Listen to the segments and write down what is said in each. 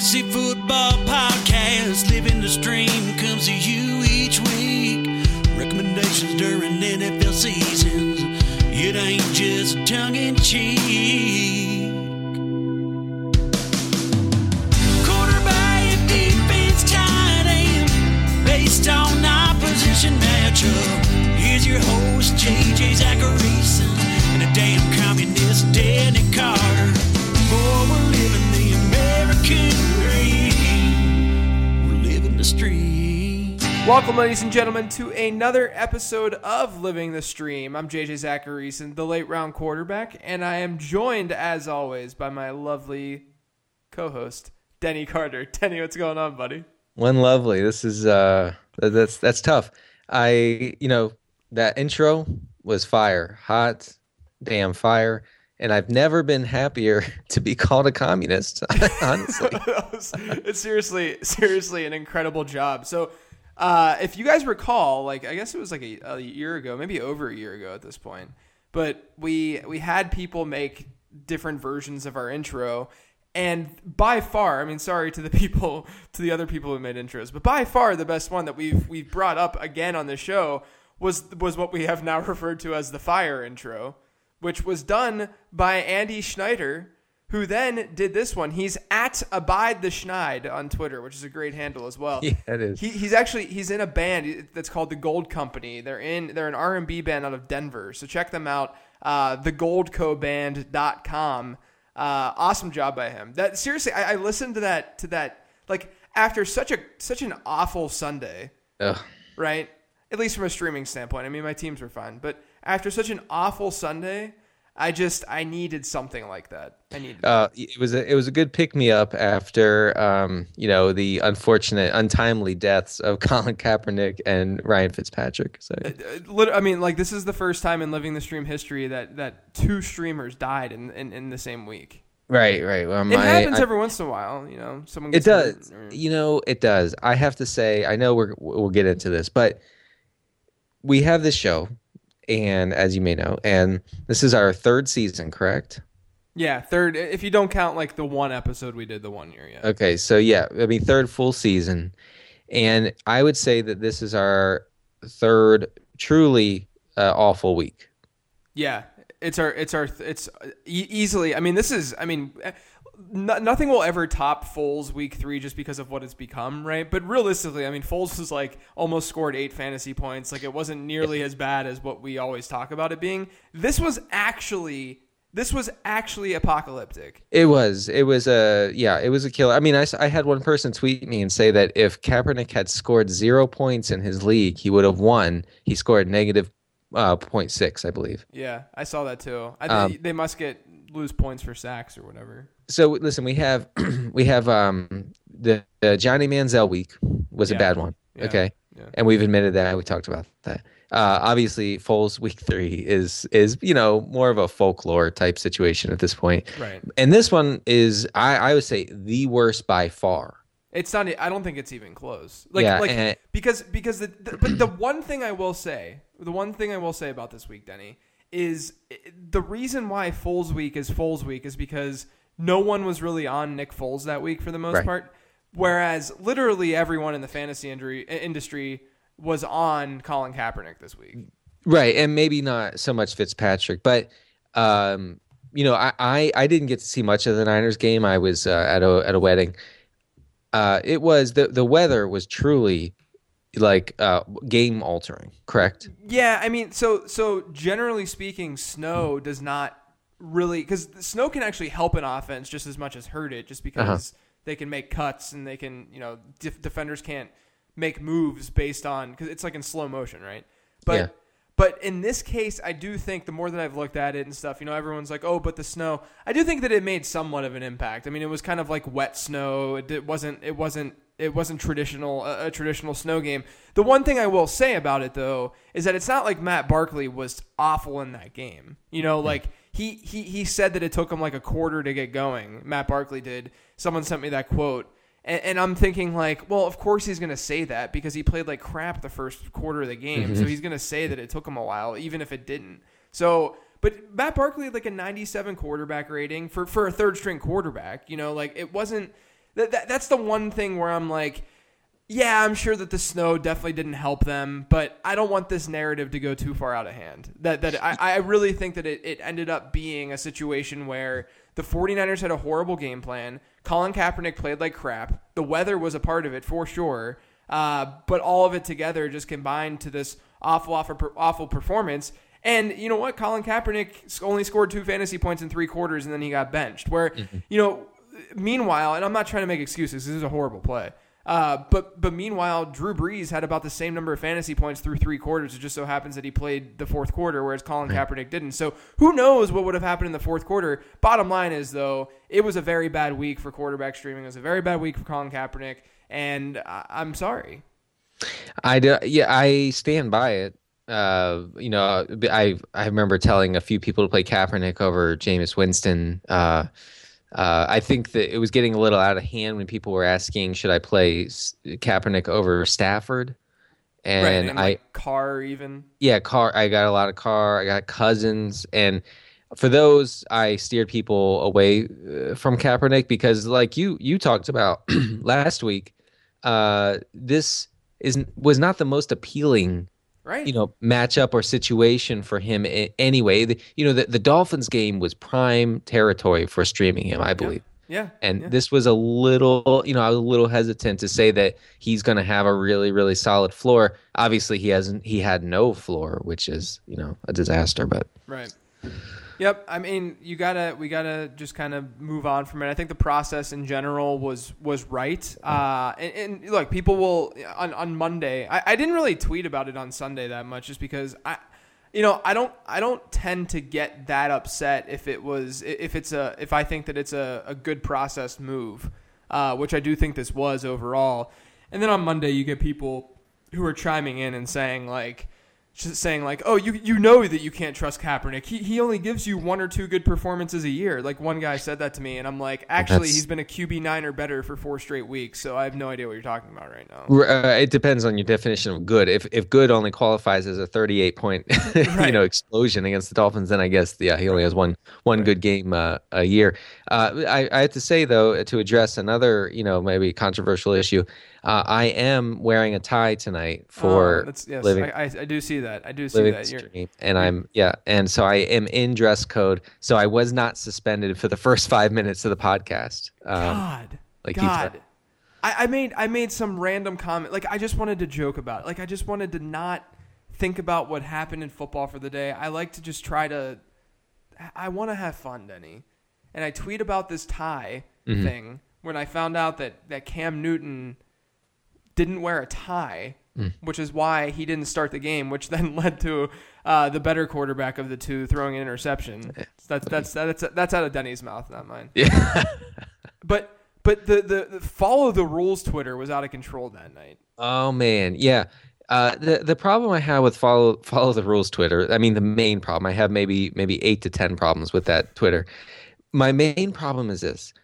fantasy football podcast. Living the stream comes to you each week. Recommendations during NFL seasons. It ain't just tongue in cheek. Based on opposition matchup. Here's your host, JJ Zachariason, and a damn communist, Danny Carter. Welcome, ladies and gentlemen, to another episode of Living the Stream. I'm JJ Zachariason, the late round quarterback, and I am joined, as always, by my lovely co-host, Denny Carter. Denny, what's going on, buddy? One lovely. This is uh that's that's tough. I you know that intro was fire, hot, damn fire, and I've never been happier to be called a communist. honestly, it's seriously, seriously an incredible job. So, uh, if you guys recall, like I guess it was like a, a year ago, maybe over a year ago at this point, but we we had people make different versions of our intro, and by far, I mean, sorry to the people, to the other people who made intros, but by far the best one that we've we've brought up again on the show was was what we have now referred to as the fire intro, which was done by Andy Schneider who then did this one. He's at Abide the Schneid on Twitter, which is a great handle as well. Yeah, it is. He, he's actually he's in a band that's called the Gold Company. They're in they're an R and B band out of Denver. So check them out. Uh, thegoldcoband.com. Uh, awesome job by him. That seriously, I, I listened to that to that like after such a such an awful Sunday Ugh. right? At least from a streaming standpoint. I mean, my teams were fine, but after such an awful Sunday, I just I needed something like that. I needed. Uh, it was a it was a good pick me up after um you know the unfortunate untimely deaths of Colin Kaepernick and Ryan Fitzpatrick. So Uh, I mean, like this is the first time in living the stream history that that two streamers died in in, in the same week. right, right. Well, It my, happens I- every once in a while, you know. Someone It does. or- You know, it does. I have to say, I know we're we'll get into this, but we have this show, and as you may know, and this is our third season, correct? yeah, third. If you don't count like the one episode we did the one year, yeah. Okay, so yeah, I mean third full season, and I would say that this is our third truly uh, awful week. Yeah, it's our it's our it's e- easily. I mean, this is. I mean, no, nothing will ever top Foles week three just because of what it's become, right? But realistically, I mean, Foles was like almost scored eight fantasy points. Like it wasn't nearly as bad as what we always talk about it being. This was actually this was actually apocalyptic. It was, it was a, yeah, it was a killer. I mean, I, I had one person tweet me and say that if Kaepernick had scored zero points in his league, he would have won. He scored negative uh, 0.6, I believe. Yeah, I saw that too. I Um, think they must get lose points for sacks or whatever. So listen, we have we have um the, the Johnny Manziel week was Yeah. a bad one. Yeah. Okay. Yeah. And we've admitted that. We talked about that. Uh, obviously, Foles week three is is you know more of a folklore type situation at this point. Right. And this one is I, I would say the worst by far. It's not. I don't think it's even close. Like, Yeah, like because because the, the but the one thing I will say, the one thing I will say about this week, Denny, is the reason why Foles week is Foles week is because no one was really on Nick Foles that week for the most Right. part, whereas literally everyone in the fantasy industry industry was on Colin Kaepernick this week. Right, and maybe not so much Fitzpatrick, but um, you know, I, I I didn't get to see much of the Niners game. I was uh, at a at a wedding. Uh, it was the the weather was truly like uh, game altering. Correct. Yeah, I mean, so so generally speaking, snow does not really because snow can actually help an offense just as much as hurt it, just because Uh-huh. they can make cuts and they can, you know, def- defenders can't make moves based on because it's like in slow motion, right? But Yeah. but in this case, I do think the more that I've looked at it and stuff, you know, everyone's like, oh, but the snow. I do think that it made somewhat of an impact. I mean, it was kind of like wet snow. It, it wasn't. It wasn't. It wasn't traditional a, a traditional snow game. The one thing I will say about it though is that it's not like Matt Barkley was awful in that game. You know, like he he he said that it took him like a quarter to get going. Matt Barkley did. Someone sent me that quote. And, and I'm thinking like, well, of course he's going to say that because he played like crap the first quarter of the game. Mm-hmm. So he's going to say that it took him a while, even if it didn't. So, but Matt Barkley had like a 97 quarterback rating for for a third string quarterback. You know, like it wasn't that, that that's the one thing where I'm like, yeah, I'm sure that the snow definitely didn't help them, but I don't want this narrative to go too far out of hand. That that I, I really think that it, it ended up being a situation where the 49ers had a horrible game plan. Colin Kaepernick played like crap. The weather was a part of it for sure. Uh, but all of it together just combined to this awful, awful, awful performance. And you know what? Colin Kaepernick only scored two fantasy points in three quarters, and then he got benched. Where you know, meanwhile, and I'm not trying to make excuses. This is a horrible play. Uh, but but meanwhile, Drew Brees had about the same number of fantasy points through three quarters. It just so happens that he played the fourth quarter, whereas Colin Kaepernick didn't. So who knows what would have happened in the fourth quarter? Bottom line is though, it was a very bad week for quarterback streaming. It was a very bad week for Colin Kaepernick, and I- I'm sorry. I do, yeah, I stand by it. Uh, you know, I I remember telling a few people to play Kaepernick over Jameis Winston. Uh, uh, I think that it was getting a little out of hand when people were asking, should I play Kaepernick over Stafford? And, right, and I, like Carr even. yeah, car. I got a lot of car. I got cousins, and for those, I steered people away uh, from Kaepernick because, like you, you talked about last week. Uh, this is was not the most appealing Right. you know matchup or situation for him anyway. The, you know the, the Dolphins game was prime territory for streaming him, I believe. Yeah. And yeah. this was a little, you know, I was a little hesitant to say that he's going to have a really, really solid floor. Obviously, he hasn't. He had no floor, which is, you know, a disaster. But Right. Yep. I mean, you gotta we gotta just kind of move on from it. I think the process in general was was right. Uh, and, and look, people will on on Monday. I, I didn't really tweet about it on Sunday that much, just because I, you know, I don't I don't tend to get that upset if it was if it's a if I think that it's a, a good process move, uh, which I do think this was overall. And then on Monday, you get people who are chiming in and saying like saying like, "Oh, you you know that you can't trust Kaepernick. He he only gives you one or two good performances a year." Like one guy said that to me, and I'm like, "Actually, That's- he's been a QB nine or better for four straight weeks." So I have no idea what you're talking about right now. uh, it depends on your definition of good. If if good only qualifies as a 38 point, you know, explosion against the Dolphins, then I guess yeah, he only has one one good game uh, a year. Uh, I I have to say though, to address another, you know, maybe controversial issue, uh, I am wearing a tie tonight for Oh, that's, yes, living I, I, do see that. I do see that. You're, stream, and I'm yeah, and so I am in dress code, so I was not suspended for the first five minutes of the podcast. Um, God, like God. I, I made I made some random comment. Like I just wanted to joke about it. Like I just wanted to not think about what happened in football for the day. I like to just try to. I want to have fun, Denny, and I tweet about this tie Mm-hmm. thing when I found out that that Cam Newton didn't wear a tie. Mm. Which is why he didn't start the game, which then led to uh, the better quarterback of the two throwing an interception. That's that's that's that's out of Denny's mouth, not mine. Yeah. But but the, the the follow the rules Twitter was out of control that night. Oh man, yeah. Uh, the the problem I have with follow follow the rules Twitter, I mean the main problem I have maybe maybe eight to ten problems with that Twitter. My main problem is this: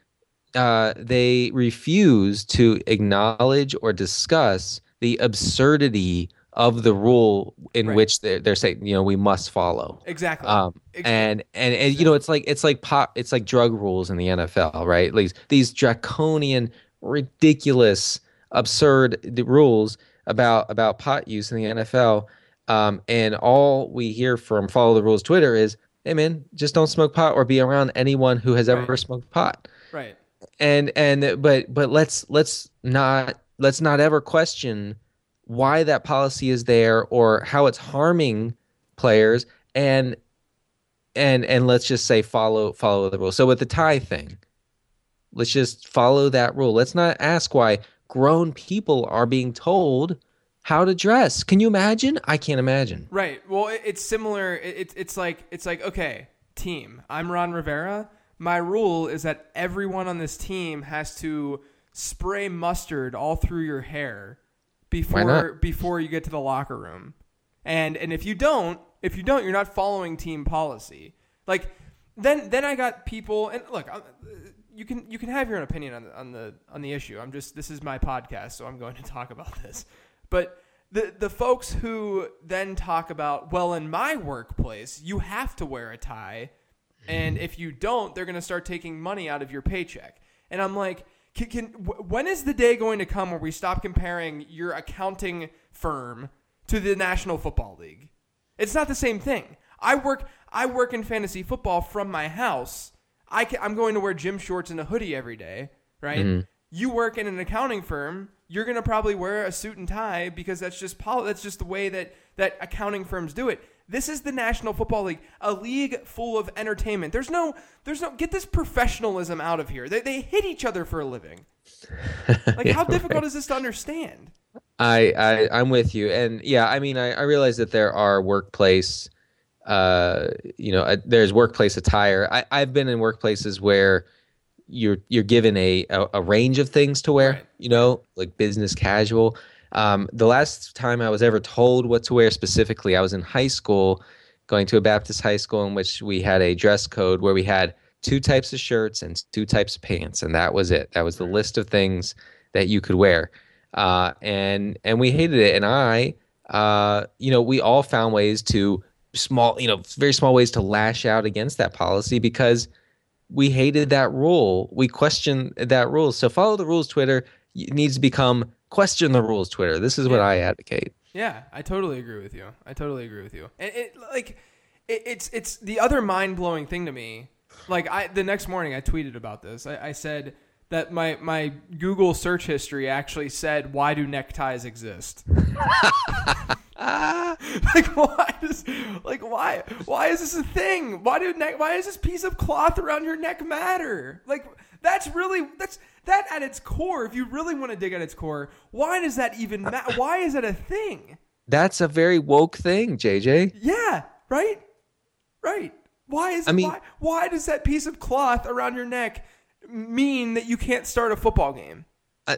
uh, they refuse to acknowledge or discuss the absurdity of the rule in Right. which they're, they're saying you know we must follow. Exactly. Um, Ex- and, and and you know it's like it's like pop it's like drug rules in the NFL, right? These these draconian, ridiculous, absurd rules about about pot use in the NFL. Um, and all we hear from follow the rules Twitter is, "Hey man, just don't smoke pot or be around anyone who has ever Right. smoked pot." right. And and but but let's let's not let's not ever question why that policy is there or how it's harming players and and and let's just say follow follow the rule so with the tie thing let's just follow that rule let's not ask why grown people are being told how to dress can you imagine i can't imagine Right. Well, it's similar. It's it's like it's like okay, team. I'm Ron Rivera. My rule is that everyone on this team has to spray mustard all through your hair before before you get to the locker room. And and if you don't, if you don't, you're not following team policy. Like then then I got people and look, you can you can have your own opinion on the, on the on the issue. I'm just this is my podcast, so I'm going to talk about this. But the the folks who then talk about, well, in my workplace, you have to wear a tie, and if you don't, they're going to start taking money out of your paycheck. And I'm like, Can, can wh- when is the day going to come where we stop comparing your accounting firm to the National Football League? It's not the same thing. I work I work in fantasy football from my house. I can, I'm going to wear gym shorts and a hoodie every day, right? Mm-hmm. You work in an accounting firm. You're going to probably wear a suit and tie because that's just that's just the way that that accounting firms do it. This is the National Football League, a league full of entertainment. There's no there's no get this professionalism out of here. They they hit each other for a living. Like how difficult is this to understand? I, I I'm with you, and yeah, I mean, I, I realize that there are workplace, uh, you know, uh, there's workplace attire. I, I've been in workplaces where you're you're given a, a, a range of things to wear, Right. you know, like business casual. Um, the last time I was ever told what to wear specifically, I was in high school, going to a Baptist high school in which we had a dress code where we had two types of shirts and two types of pants, and that was it. That was the list of things that you could wear, uh, and and we hated it. And I, uh, you know, we all found ways to small, you know, very small ways to lash out against that policy because we hated that rule. We questioned that rule. So follow the rules. Twitter It needs to become question the rules. Twitter. This is what Yeah. I advocate. Yeah, I totally agree with you. I totally agree with you. And it like it, it's it's the other mind blowing thing to me. Like I the next morning I tweeted about this. I, I said that my my Google search history actually said why do neckties exist? like why does like why why is this a thing? Why do neck why does this piece of cloth around your neck matter? Like that's really that's that at its core. If you really want to dig at its core, why does that even matter? Why is it a thing? That's a very woke thing, JJ. Yeah, right, right. Why is I mean- why why does that piece of cloth around your neck mean that you can't start a football game? Uh,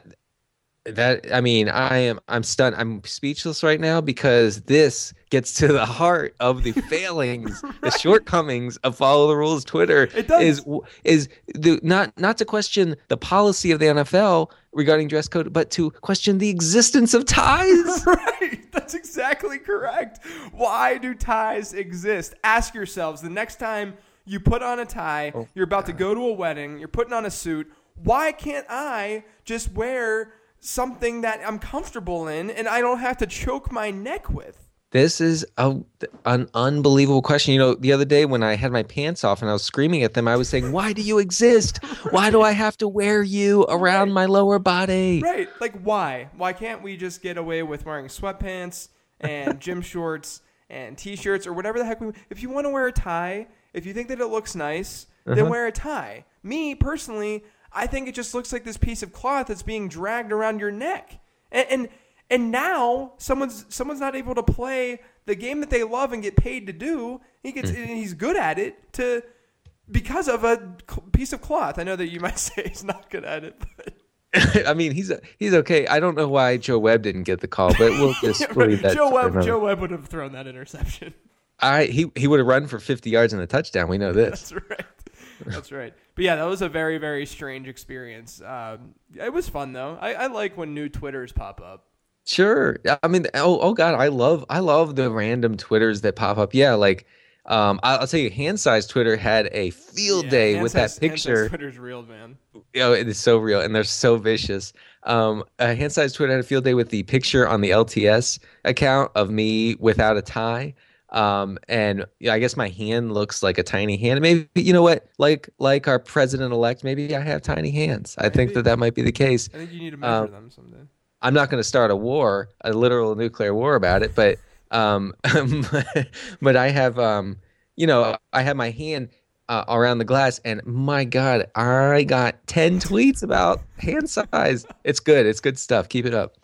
That I mean, I am I'm stunned. I'm speechless right now because this gets to the heart of the failings, the shortcomings of follow the rules Twitter. It does. Is is the not not to question the policy of the NFL regarding dress code, but to question the existence of ties. right. That's exactly correct. Why do ties exist? Ask yourselves the next time you put on a tie, Oh, you're about to go to a wedding, you're putting on a suit. Why can't I just wear something that I'm comfortable in and I don't have to choke my neck with? This is a, an unbelievable question. You know, the other day when I had my pants off and I was screaming at them, I was saying, "Why do you exist? Why do I have to wear you around my lower body?" Right. Like, why? Why can't we just get away with wearing sweatpants and gym shorts and t-shirts or whatever the heck we? If you want to wear a tie, if you think that it looks nice, then uh-huh. wear a tie. Me personally, I think it just looks like this piece of cloth that's being dragged around your neck, and and, and now someone's someone's not able to play the game that they love and get paid to do. He gets mm-hmm. and he's good at it to because of a piece of cloth. I know that you might say he's not good at it, but. I mean, he's he's okay. I don't know why Joe Webb didn't get the call, but we'll just that. Joe Webb, Joe Webb would have thrown that interception. I he he would have run for 50 yards and a touchdown. We know this. That's right. That's right. But yeah, that was a very, very strange experience. Um, it was fun though. I, I like when new Twitters pop up. Sure. I mean, oh oh god, I love I love the random twitters that pop up. Yeah, like um, I'll, tell you, hand size Twitter had a field Yeah, day with size- that picture. Twitter's real, man. Oh, it is so real, and they're so vicious. Um, uh, hand size Twitter had a field day with the picture on the LTS account of me without a tie. Um, and yeah, I guess my hand looks like a tiny hand. Maybe you know what, like like our president elect, maybe I have tiny hands. I think that that might be the case. I think you need to measure Um, them someday. I'm not going to start a war, a literal nuclear war about it, but um, but I have um, you know, I have my hand uh, around the glass, and my God, I got ten tweets about hand size. It's good. It's good stuff. Keep it up.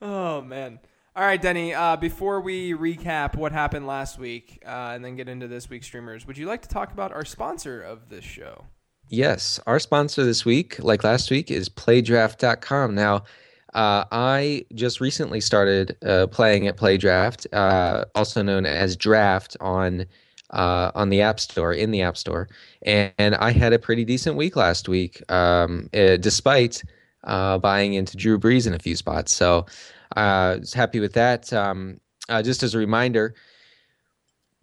Oh man. All right, Denny. Uh, before we recap what happened last week uh, and then get into this week's streamers, would you like to talk about our sponsor of this show? Yes, our sponsor this week, like last week, is PlayDraft.com. Now, uh, I just recently started uh, playing at PlayDraft, uh, also known as Draft on uh, on the App Store, in the App Store, and, and I had a pretty decent week last week, um, eh, despite buying into Drew Brees in a few spots. So, uh, was happy with that. Um, uh, just as a reminder,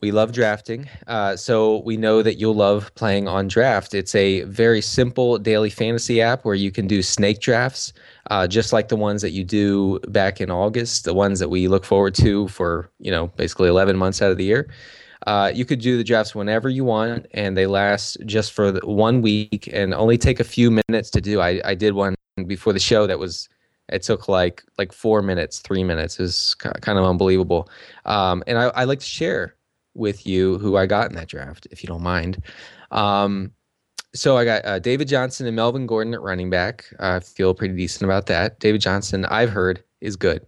We love drafting. Uh, so we know that you'll love playing on Draft. It's a very simple daily fantasy app where you can do snake drafts, uh, just like the ones that you do back in August, the ones that we look forward to for, you know, basically 11 months out of the year. Uh, you could do the drafts whenever you want, and they last just for one week and only take a few minutes to do. I, I did one before the show that was it took like like four minutes, three minutes is kind of unbelievable. Um, and I, I like to share with you who I got in that draft, if you don't mind. Um, so I got uh, David Johnson and Melvin Gordon at running back. I feel pretty decent about that. David Johnson, I've heard, is good.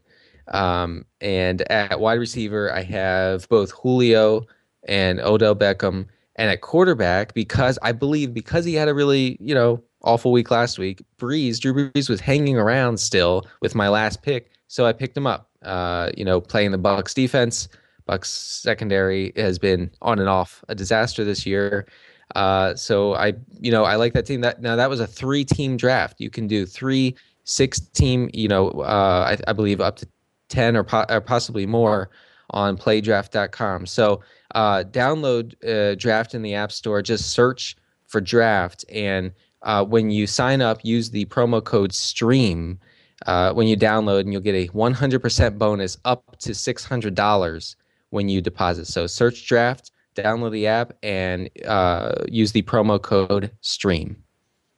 Um, and at wide receiver, I have both Julio and Odell Beckham. And at quarterback, because I believe because he had a really, you know, awful week last week, Brees, Drew Brees was hanging around still with my last pick. So I picked him up. Uh, you know, playing the Bucs defense. Bucs secondary has been on and off a disaster this year. Uh, so I, you know, I like that team. That now that was a three-team draft. You can do three, six-team. You know, uh, I, I, believe up to ten or, po- or, possibly more on PlayDraft.com. So uh, download uh, Draft in the App Store. Just search for Draft, and uh, when you sign up, use the promo code STREAM. Uh, when you download, and you'll get a 100% bonus up to $600 when you deposit. So search draft, download the app, and uh, use the promo code STREAM.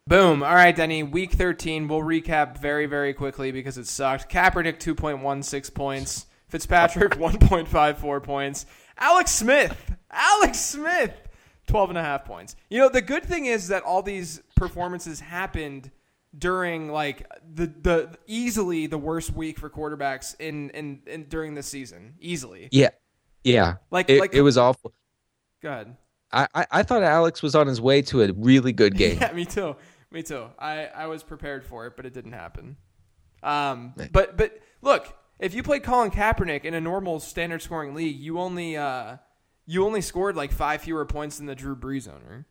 Boom. All right, Denny. Week 13. We'll recap very, very quickly because it sucked. Kaepernick, 2.16 points. Fitzpatrick, 1.54 points. Alex Smith. Alex Smith, 12 and a half points. You know, the good thing is that all these performances happened during like the the easily the worst week for quarterbacks in in, in during this season. Easily. Yeah. Yeah, like it, like it was awful. Go ahead. I, I, I thought Alex was on his way to a really good game. yeah, me too. Me too. I, I was prepared for it, but it didn't happen. Um, but but look, if you played Colin Kaepernick in a normal standard scoring league, you only uh, you only scored like five fewer points than the Drew Brees owner.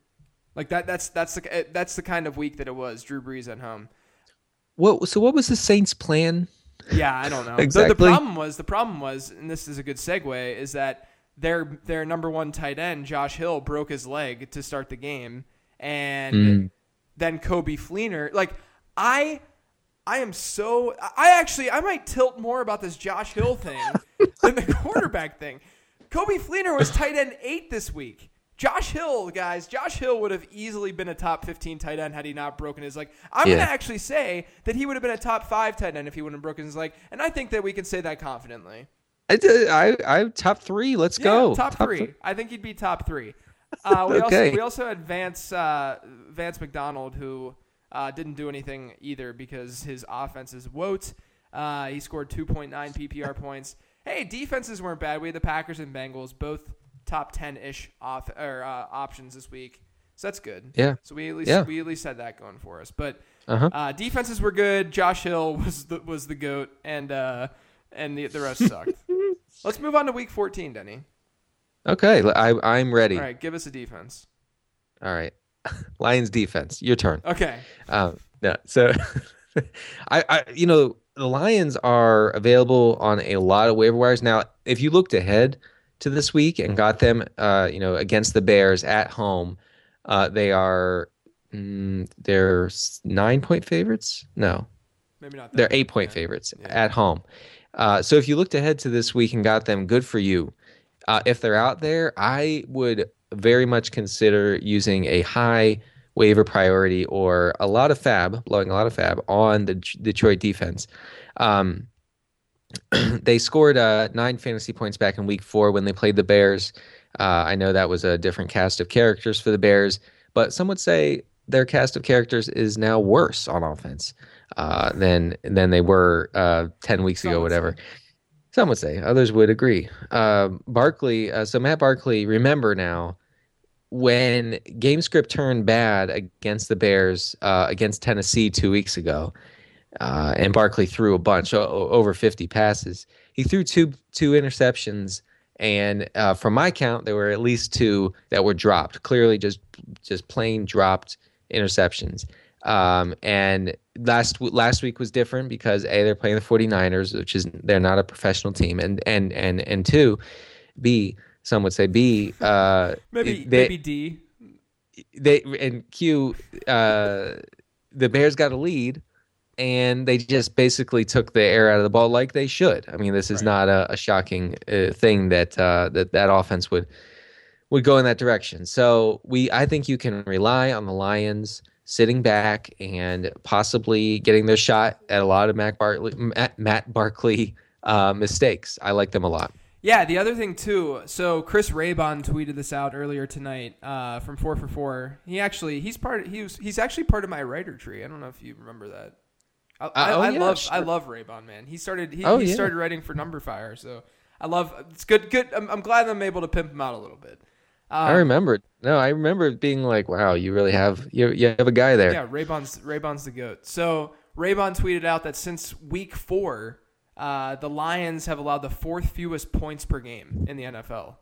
Like that that's that's the that's the kind of week that it was. Drew Brees at home. What so what was the Saints' plan? Yeah, I don't know. exactly. The, the, problem was the problem was, and this is a good segue, is that their their number one tight end Josh Hill broke his leg to start the game, and mm. then Coby Fleener. Like I, I am so I actually I might tilt more about this Josh Hill thing than the quarterback thing. Coby Fleener was tight end eight this week. Josh Hill, guys, Josh Hill would have easily been a top 15 tight end had he not broken his leg. I'm yeah. going to actually say that he would have been a top five tight end if he wouldn't have broken his leg, and I think that we can say that confidently. I, I, I top three. Let's yeah, go. Top, top three. I think he'd be top three. Uh, we okay. also we also had Vance uh, Vance McDonald who uh, didn't do anything either because his offense is woat. Uh, he scored 2.9 PPR points. Hey, defenses weren't bad. We had the Packers and Bengals both top ten ish off or uh, options this week. So that's good. Yeah. So we at least yeah. we at least had that going for us. But uh-huh. uh, defenses were good. Josh Hill was the, was the goat, and uh, and the the rest sucked. Let's move on to week fourteen, Denny. Okay, I I'm ready. All right, give us a defense. All right, Lions defense. Your turn. Okay. Um, no, so I, I you know the Lions are available on a lot of waiver wires now. If you looked ahead to this week and got them, uh, you know, against the Bears at home. Uh, they are mm, they're nine point favorites. No, maybe not. They're eight point yeah. favorites yeah. at home. Uh, so if you looked ahead to this week and got them, good for you. Uh, if they're out there, I would very much consider using a high waiver priority or a lot of fab, blowing a lot of fab on the Detroit defense. Um, they scored uh, nine fantasy points back in week four when they played the Bears. Uh, I know that was a different cast of characters for the Bears, but some would say their cast of characters is now worse on offense uh, than than they were uh, ten weeks some ago, whatever. Say. Some would say, others would agree. Um, Barkley, uh, so Matt Barkley, remember now when game script turned bad against the Bears uh, against Tennessee two weeks ago uh, and Barkley threw a bunch, over 50 passes. He threw two two interceptions, and uh, from my count, there were at least two that were dropped. Clearly, just just plain dropped interceptions. Um, and last last week was different because a they're playing the 49ers, which is they're not a professional team, and and and and two, b some would say B. Uh, Maybe they, maybe D. they and Q. Uh, the Bears got a lead, and they just basically took the air out of the ball like they should. I mean, this is Right. not a, a shocking uh, thing that uh, that that offense would would go in that direction. So we, I think you can rely on the Lions sitting back and possibly getting their shot at a lot of Matt Barkley, Matt, Matt Barkley uh, mistakes. I like them a lot. Yeah, the other thing too. So Chris Raybon tweeted this out earlier tonight uh, from Four for Four. He actually he's part. He was he's actually part of my writer tree. I don't know if you remember that. I, I, oh, I yeah, love sure. I love Raybon man. He started he, Oh, he yeah. started writing for numberFire. So I love it's good good. I'm, I'm glad I'm able to pimp him out a little bit. I Um, remember. No, I remember it being like, wow, you really have you, you have a guy there. Yeah, Raybon's Raybon's the goat. So Raybon tweeted out that since week four, uh, the Lions have allowed the fourth fewest points per game in the NFL,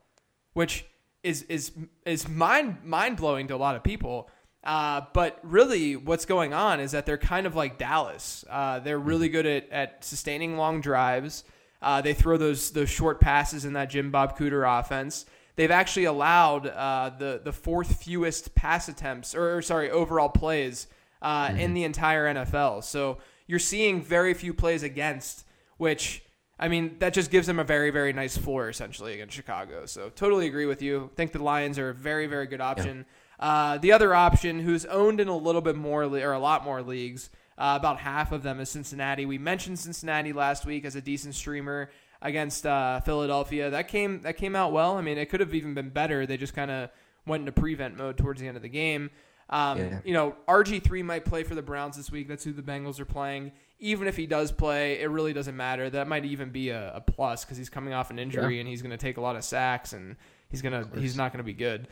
which is is is mind mind blowing to a lot of people. Uh, but really, what's going on is that they're kind of like Dallas. Uh, they're really good at, at sustaining long drives. Uh, they throw those those short passes in that Jim Bob Cooter offense. They've actually allowed uh, the the fourth fewest pass attempts, or, or sorry, overall plays uh, in the entire NFL. So you're seeing very few plays against, which I mean that just gives them a very very nice floor essentially against Chicago. So totally agree with you. Think the Lions are a very very good option. Uh, the other option, who's owned in a little bit more or a lot more leagues, uh, about half of them is Cincinnati. We mentioned Cincinnati last week as a decent streamer against uh, Philadelphia. That came that came out well. I mean, it could have even been better. They just kind of went into prevent mode towards the end of the game. Um, Yeah. You know, RG three might play for the Browns this week. That's who the Bengals are playing. Even if he does play, it really doesn't matter. That might even be a, a plus because he's coming off an injury and he's going to take a lot of sacks and he's gonna he's not going to be good.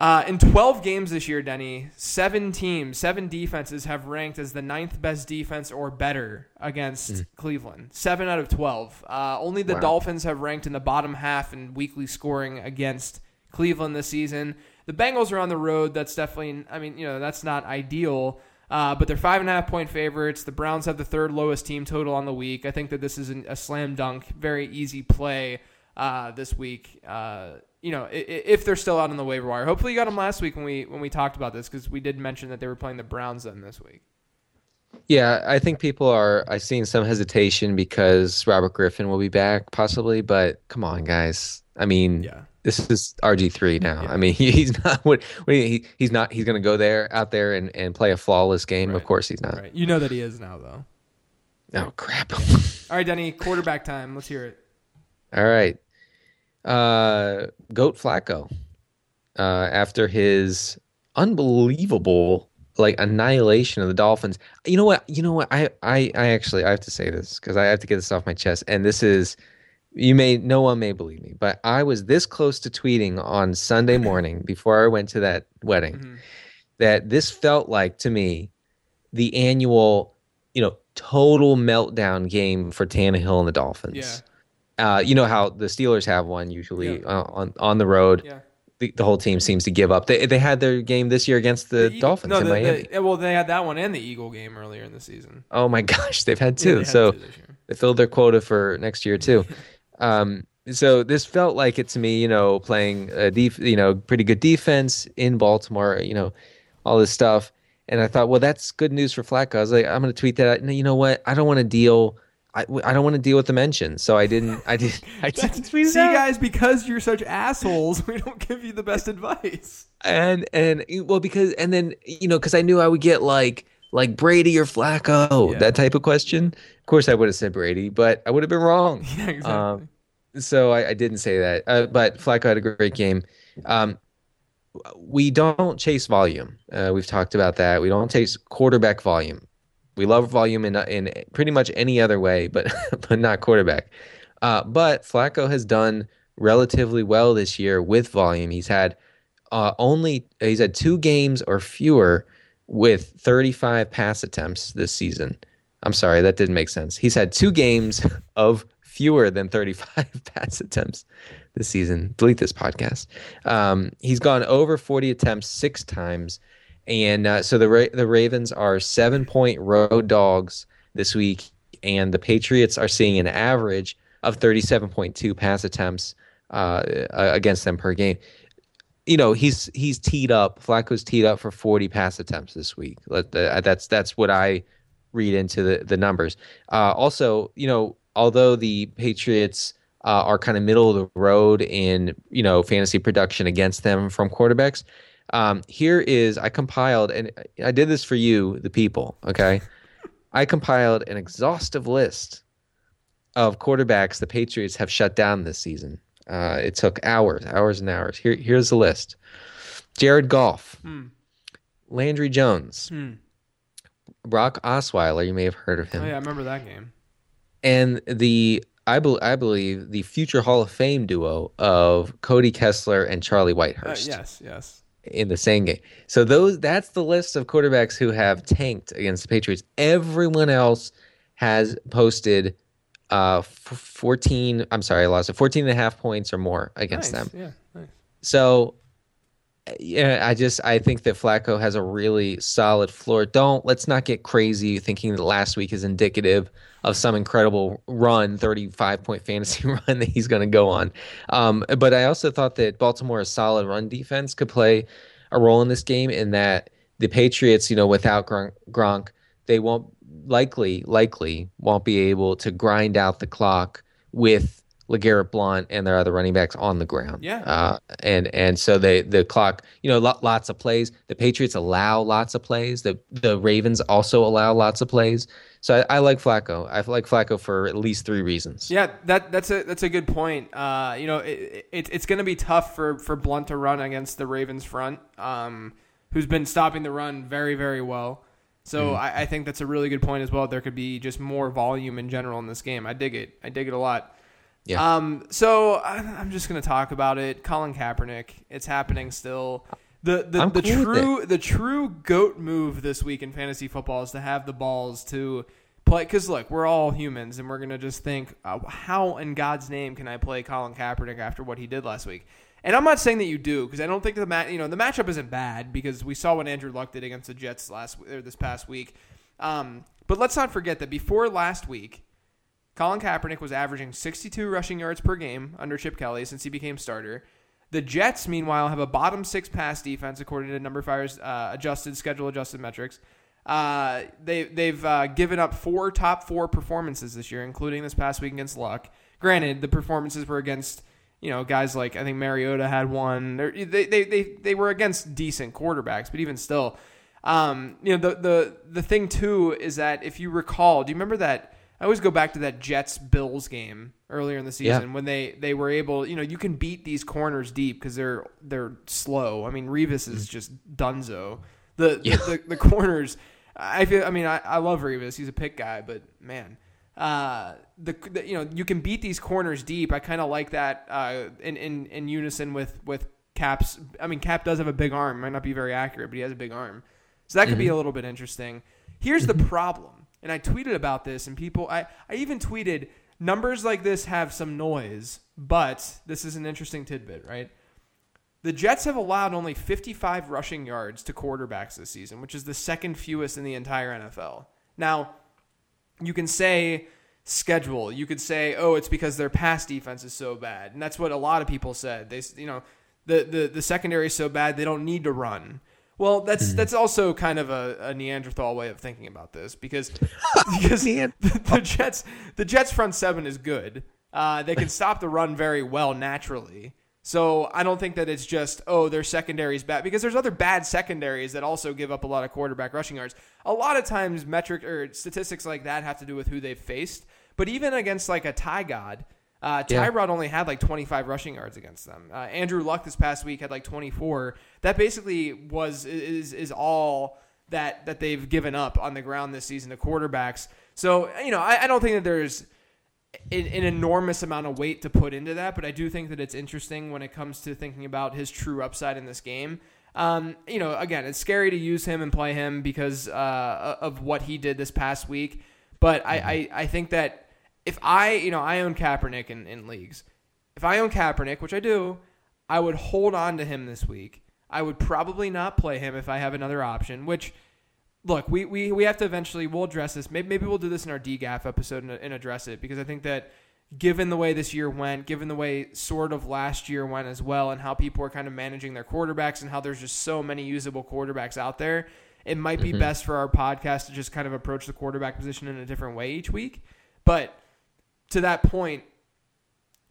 Uh, in 12 games this year, Denny, seven teams, seven defenses have ranked as the ninth best defense or better against Cleveland. Seven out of 12. Uh, only the Wow. Dolphins have ranked in the bottom half in weekly scoring against Cleveland this season. The Bengals are on the road. That's definitely, I mean, you know, that's not ideal. Uh, but they're five and a half point favorites. The Browns have the third lowest team total on the week. I think that this is an, a slam dunk, very easy play uh, this week. Uh, you know, if they're still out on the waiver wire. Hopefully, you got them last week when we when we talked about this because we did mention that they were playing the Browns then this week. Yeah, I think people are. I've seen some hesitation because Robert Griffin will be back, possibly. But come on, guys. I mean, Yeah. this is RG three now. Yeah. I mean, he's not. What? what he, he's not. He's going to go there, out there, and, and play a flawless game. Of course, he's not. Right. You know that he is now, though. Oh crap! All right, Denny, quarterback time. Let's hear it. All right, uh, Goat Flacco. Uh, after his unbelievable like annihilation of the Dolphins. You know what? You know what? I I, I actually I have to say this because I have to get this off my chest. And this is you may no one may believe me, but I was this close to tweeting on Sunday morning before I went to that wedding Mhm. that this felt like to me the annual, you know, total meltdown game for Tannehill and the Dolphins. Yeah. Uh, you know how the Steelers have one usually Yeah. uh, on on the road. Yeah. The, the whole team seems to give up. They they had their game this year against the, E- Dolphins no, in the- Miami. the- well, they had that one and the Eagle game earlier in the season. oh my gosh, they've had Yeah, two. they had so two they filled their quota for next year too. um, so this felt like it to me, you know, playing a def- you know, pretty good defense in Baltimore, you know, all this stuff. And I thought, well, that's good news for Flacco. I was like, I'm going to tweet that. out. No, you know what? I don't want to deal. I, I don't want to deal with the mention, So I didn't. I did. I didn't tweet it See, out. guys, because you're such assholes, we don't give you the best advice. and and well because and then you know because I knew I would get like like Brady or Flacco Yeah. that type of question. Of course, I would have said Brady, but I would have been wrong. Yeah, exactly. Um, so I, I didn't say that. Uh, but Flacco had a great game. Um, we don't chase volume. Uh, we've talked about that. We don't chase quarterback volume. We love volume in in pretty much any other way, but but not quarterback. Uh, but Flacco has done relatively well this year with volume. He's had uh, only he's had two games or fewer with 35 pass attempts this season. I'm sorry, that didn't make sense. He's had two games of fewer than 35 pass attempts this season. Delete this podcast. Um, he's gone over 40 attempts six times, and uh, so the Ra- the Ravens are seven point road dogs this week, and the Patriots are seeing an average of 37.2 pass attempts uh, against them per game. You know, he's he's teed up. Flacco's teed up for 40 pass attempts this week. Uh, That's that's what I read into the the numbers. Uh, also, you know, although the Patriots uh, are kind of middle of the road in you know fantasy production against them from quarterbacks, um, here is I compiled and I did this for you, the people. Okay, I compiled an exhaustive list of quarterbacks the Patriots have shut down this season. Uh, it took hours, hours and hours. Here, here's the list: Jared Goff, Landry Jones, Hmm. Brock Osweiler. You may have heard of him Oh yeah, I remember that game. and the I, bel I believe the future Hall of Fame duo of Cody Kessler and Charlie Uh, Whitehurst yes, yes. In the same game. So those that's the list of quarterbacks who have tanked against the Patriots. Everyone else has posted uh f- 14 I'm sorry, I lost it. 14 and a half points or more against nice. them. Yeah, nice. So yeah, I just I think that Flacco has a really solid floor. Don't let's not get crazy thinking that last week is indicative of some incredible run, 35 point fantasy run that he's going to go on. Um, but I also thought that Baltimore's solid run defense could play a role in this game. In that the Patriots, you know, without Gronk, Gronk they won't likely likely won't be able to grind out the clock with LeGarrette Blunt and their other running backs on the ground. Yeah. Uh, and and so they the clock, you know, lo- lots of plays. The Patriots allow lots of plays. The the Ravens also allow lots of plays. So I, I like Flacco. I like Flacco for at least three reasons. Yeah, that that's a that's a good point. Uh, you know, it, it, it's going to be tough for for Blunt to run against the Ravens front, um, who's been stopping the run very very well. So I, I think that's a really good point as well. There could be just more volume in general in this game. I dig it. I dig it a lot. Yeah. Um. So I'm just going to talk about it. Colin Kaepernick. It's happening still. The the, I'm the cool true the true goat move this week in fantasy football is to have the balls to play. Because look, we're all humans, and we're gonna just think, uh, how in God's name can I play Colin Kaepernick after what he did last week? And I'm not saying that you do, because I don't think the mat you know the matchup isn't bad because we saw what Andrew Luck did against the Jets last or this past week. Um, but let's not forget that before last week, Colin Kaepernick was averaging 62 rushing yards per game under Chip Kelly since he became starter. The Jets, meanwhile, have a bottom six pass defense according to numberFire's uh, adjusted schedule adjusted metrics. Uh, they they've uh, given up four top four performances this year, including this past week against Luck. Granted, the performances were against you know guys like I think Mariota had one. They they they they were against decent quarterbacks, but even still, um, you know the the the thing too is that if you recall, do you remember that? I always go back to that Jets Bills game earlier in the season Yeah. when they they were able, you know, you can beat these corners deep because they're they're slow. I mean, Revis is just dunzo. The Yeah. the, the, the corners. I feel. I mean, I, I love Revis. He's a pick guy, but man, uh, the, the you know you can beat these corners deep. I kind of like that uh, in, in in unison with with Kap's. I mean, Cap does have a big arm. Might not be very accurate, but he has a big arm. So that could be a little bit interesting. Here's the problem, and I tweeted about this, and people, I, I even tweeted numbers like this have some noise, but this is an interesting tidbit, right? The Jets have allowed only 55 rushing yards to quarterbacks this season, which is the second fewest in the entire NFL. Now, you can say schedule. You could say, "Oh, it's because their pass defense is so bad," and that's what a lot of people said. They, you know, the the the secondary is so bad they don't need to run. Well, that's that's also kind of a, a Neanderthal way of thinking about this because because the, the Jets the Jets front seven is good. Uh, they can stop the run very well naturally. So I don't think that it's just oh their secondary is bad because there's other bad secondaries that also give up a lot of quarterback rushing yards. A lot of times metric or statistics like that have to do with who they've faced. But even against like a Tyrod, uh, Yeah. Tyrod only had like 25 rushing yards against them. Uh, Andrew Luck this past week had like 24. That basically was is is all that that they've given up on the ground this season to quarterbacks. So you know I, I don't think that there's an, an enormous amount of weight to put into that, but I do think that it's interesting when it comes to thinking about his true upside in this game. Um, you know, again, it's scary to use him and play him because uh, of what he did this past week. But I, I, I think that if I, you know, I own Kaepernick in, in leagues. If I own Kaepernick, which I do, I would hold on to him this week. I would probably not play him if I have another option, which look, we, we, we have to eventually we'll address this. Maybe, maybe we'll do this in our DGAF episode and, and address it because I think that given the way this year went, given the way sort of last year went as well, and how people are kind of managing their quarterbacks and how there's just so many usable quarterbacks out there, it might be mm-hmm. best for our podcast to just kind of approach the quarterback position in a different way each week. But to that point,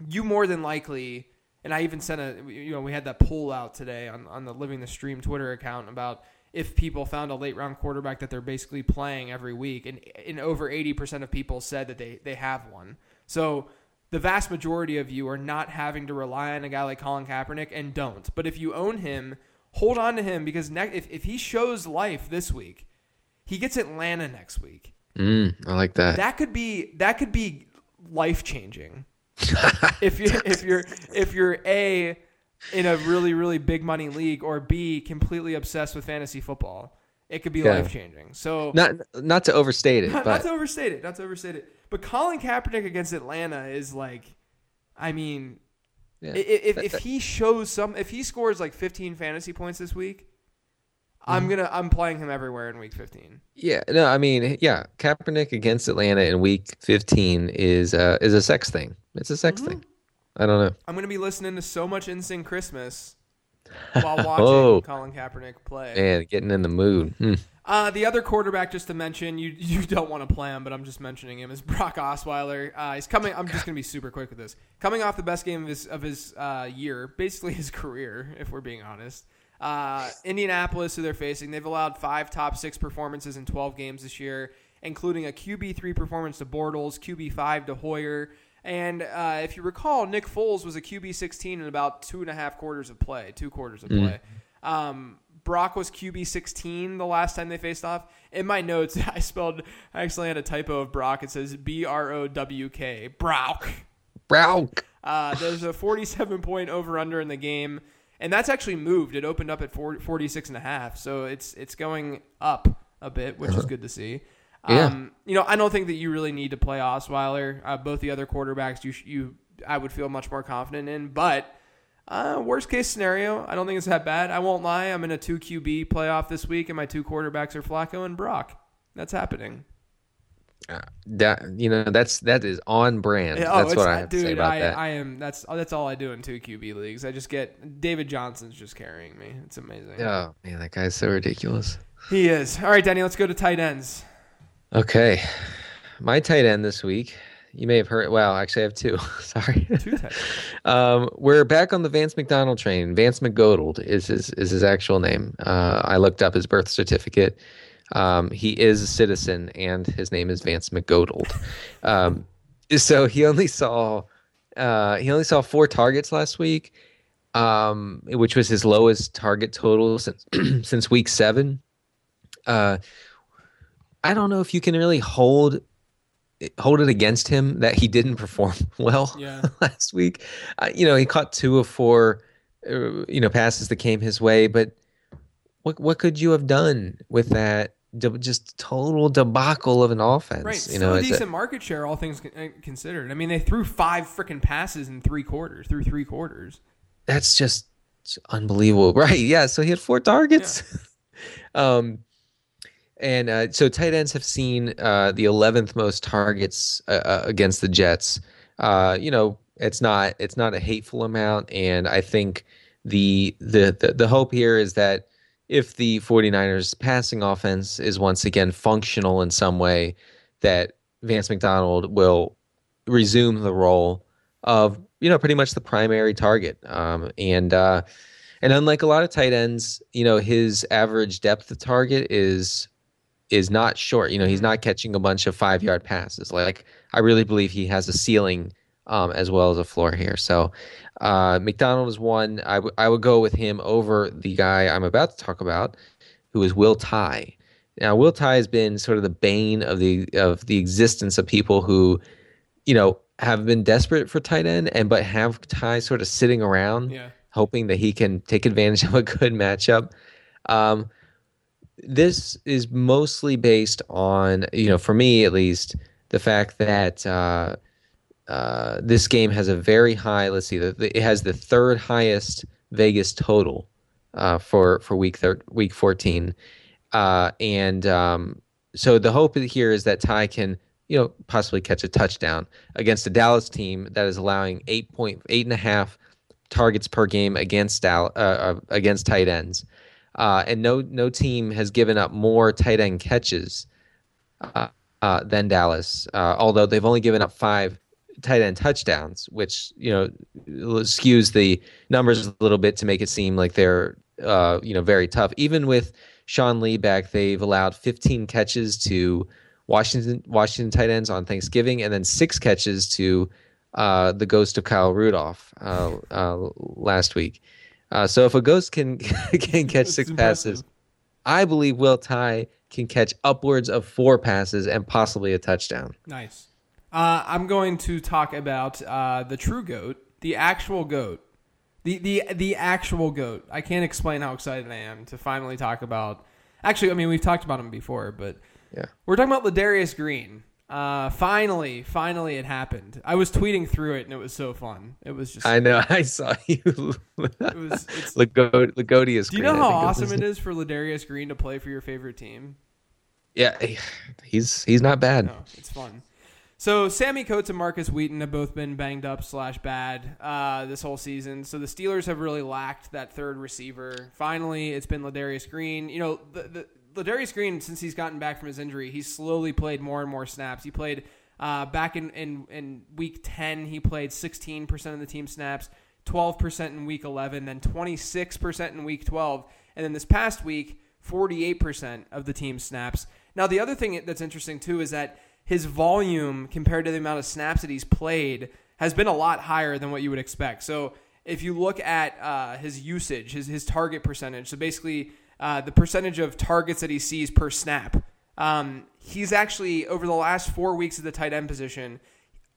you more than likely, and I even sent a, you know, we had that poll out today on, on the Living the Stream Twitter account about if people found a late round quarterback that they're basically playing every week, and, and over 80% of people said that they, they have one. So the vast majority of you are not having to rely on a guy like Colin Kaepernick and don't. But if you own him, hold on to him because ne- if, if he shows life this week, he gets Atlanta next week. Mm, I like that. That could be that could be life changing. if you if you're if you're a in a really really big money league or b completely obsessed with fantasy football, it could be Yeah. life changing. So Not not to overstate it, not, but not to overstate it, not to overstate it. But Colin Kaepernick against Atlanta is like, I mean, yeah. if, if he shows some, if he scores like 15 fantasy points this week. I'm gonna I'm playing him everywhere in week 15. Yeah, no, I mean, yeah, Kaepernick against Atlanta in Week 15 is uh, is a sex thing. It's a sex Mm-hmm. thing. I don't know. I'm gonna be listening to so much Insane Christmas while watching Oh. Colin Kaepernick play. Man, getting in the mood. Hmm. Uh, the other quarterback, just to mention, you you don't want to play him, but I'm just mentioning him is Brock Osweiler. Uh, he's coming. I'm just gonna be super quick with this. Coming off the best game of his of his uh, year, basically his career, if we're being honest. Uh, Indianapolis, who they're facing, they've allowed five top six performances in 12 games this year, including a QB three performance to Bortles, QB five to Hoyer. And uh, if you recall, Nick Foles was a QB 16 in about two and a half quarters of play, two quarters of play. Um, Brock was QB 16 the last time they faced off. In my notes, I spelled, I actually had a typo of Brock. It says B R O W K. Brock. Brock. Uh, there's a 47 point over under in the game, and that's actually moved. It opened up at 40, 46 and a half, so it's it's going up a bit, which is good to see. Yeah. Um, you know, I don't think that you really need to play Osweiler. Uh, both the other quarterbacks, you you I would feel much more confident in, but. Uh, worst case scenario, I don't think it's that bad. I won't lie. I'm in a two QB playoff this week, and my two quarterbacks are Flacco and Brock. That's happening. Uh, that you know, that's that is on brand. Yeah, oh, that's what I have dude, to say about I, that. I am. That's that's all I do in two QB leagues. I just get David Johnson's just carrying me. It's amazing. oh man, that guy's so ridiculous. He is. All right, Danny. Let's go to tight ends. Okay, my tight end this week. You may have heard. Well, actually, I have two. Sorry. Two tight ends. Um, we're back on the Vance McDonald train. Vance McGodold is his is his actual name. Uh, I looked up his birth certificate. Um, he is a citizen, and his name is Vance McGodold. Um, so he only saw uh, he only saw four targets last week, um, which was his lowest target total since since week seven. Uh, I don't know if you can really hold hold it against him that he didn't perform well Yeah. last week. Uh, you know, he caught two of four, uh, you know, passes that came his way. But what what could you have done with that? De- Just total debacle of an offense. Right. You know, a a- decent market share, all things uh, considered. I mean, they threw five freaking passes in three quarters. Through three quarters. that's just unbelievable, right? Yeah. So he had four targets. um, and uh, so tight ends have seen uh, the 11th most targets uh, uh, against the Jets. Uh, you know, it's not it's not a hateful amount, and I think the the the, the hope here is that if the 49ers passing offense is once again functional in some way, that Vance McDonald will resume the role of you know pretty much the primary target. Um, and uh, and unlike a lot of tight ends, you know his average depth of target is is not short. You know he's not catching a bunch of five yard passes. Like I really believe he has a ceiling um, as well as a floor here. So uh, McDonald is one. I, w- I would go with him over the guy I'm about to talk about, who is Will Tye. Now Will Tye has been sort of the bane of the of the existence of people who, you know, have been desperate for tight end and but have Tye sort of sitting around Yeah. hoping that he can take advantage of a good matchup. Um, this is mostly based on, you know, for me at least, the fact that uh, uh, this game has a very high. Let's see, the, the, it has the third highest Vegas total uh, for for week thir- week fourteen, uh, and um, so the hope here is that Tye can you know, possibly catch a touchdown against a Dallas team that is allowing eight point eight and a half targets per game against Dal- uh, uh, against tight ends, and no no team has given up more tight end catches uh, than Dallas. Uh, although they've only given up five tight end touchdowns, which you know skews the numbers a little bit to make it seem like they're uh, you know very tough. Even with Sean Lee back, they've allowed 15 catches to Washington Washington tight ends on Thanksgiving, and then six catches to uh, the ghost of Kyle Rudolph uh, uh, last week. Uh, so if a ghost can can catch six passes, I believe Will Tye can catch upwards of four passes and possibly a touchdown. Nice. Uh, I'm going to talk about uh, the true goat, the actual goat, the the the actual goat. I can't explain how excited I am to finally talk about. Actually, I mean we've talked about him before, but Yeah. we're talking about Ladarius Green. Uh, finally, finally, it happened. I was tweeting through it, and it was so fun. It was just. I know. I saw you. it was. Lagodius. do you know how awesome it is for Ladarius Green to play for your favorite team? Yeah, he's he's not bad. No, it's fun. So Sammy Coates and Markus Wheaton have both been banged up slash bad uh, this whole season. So the Steelers have really lacked that third receiver. Finally, it's been Ladarius Green. You know, the, the Ladarius Green since he's gotten back from his injury, he's slowly played more and more snaps. He played uh, back in, in in week ten. He played sixteen percent of the team snaps, twelve percent in week eleven, then twenty six percent in week twelve, and then this past week, forty eight percent of the team snaps. Now the other thing that's interesting too is that his volume compared to the amount of snaps that he's played has been a lot higher than what you would expect. So if you look at uh, his usage, his his target percentage, so basically uh, the percentage of targets that he sees per snap, um, he's actually over the last four weeks of the tight end position,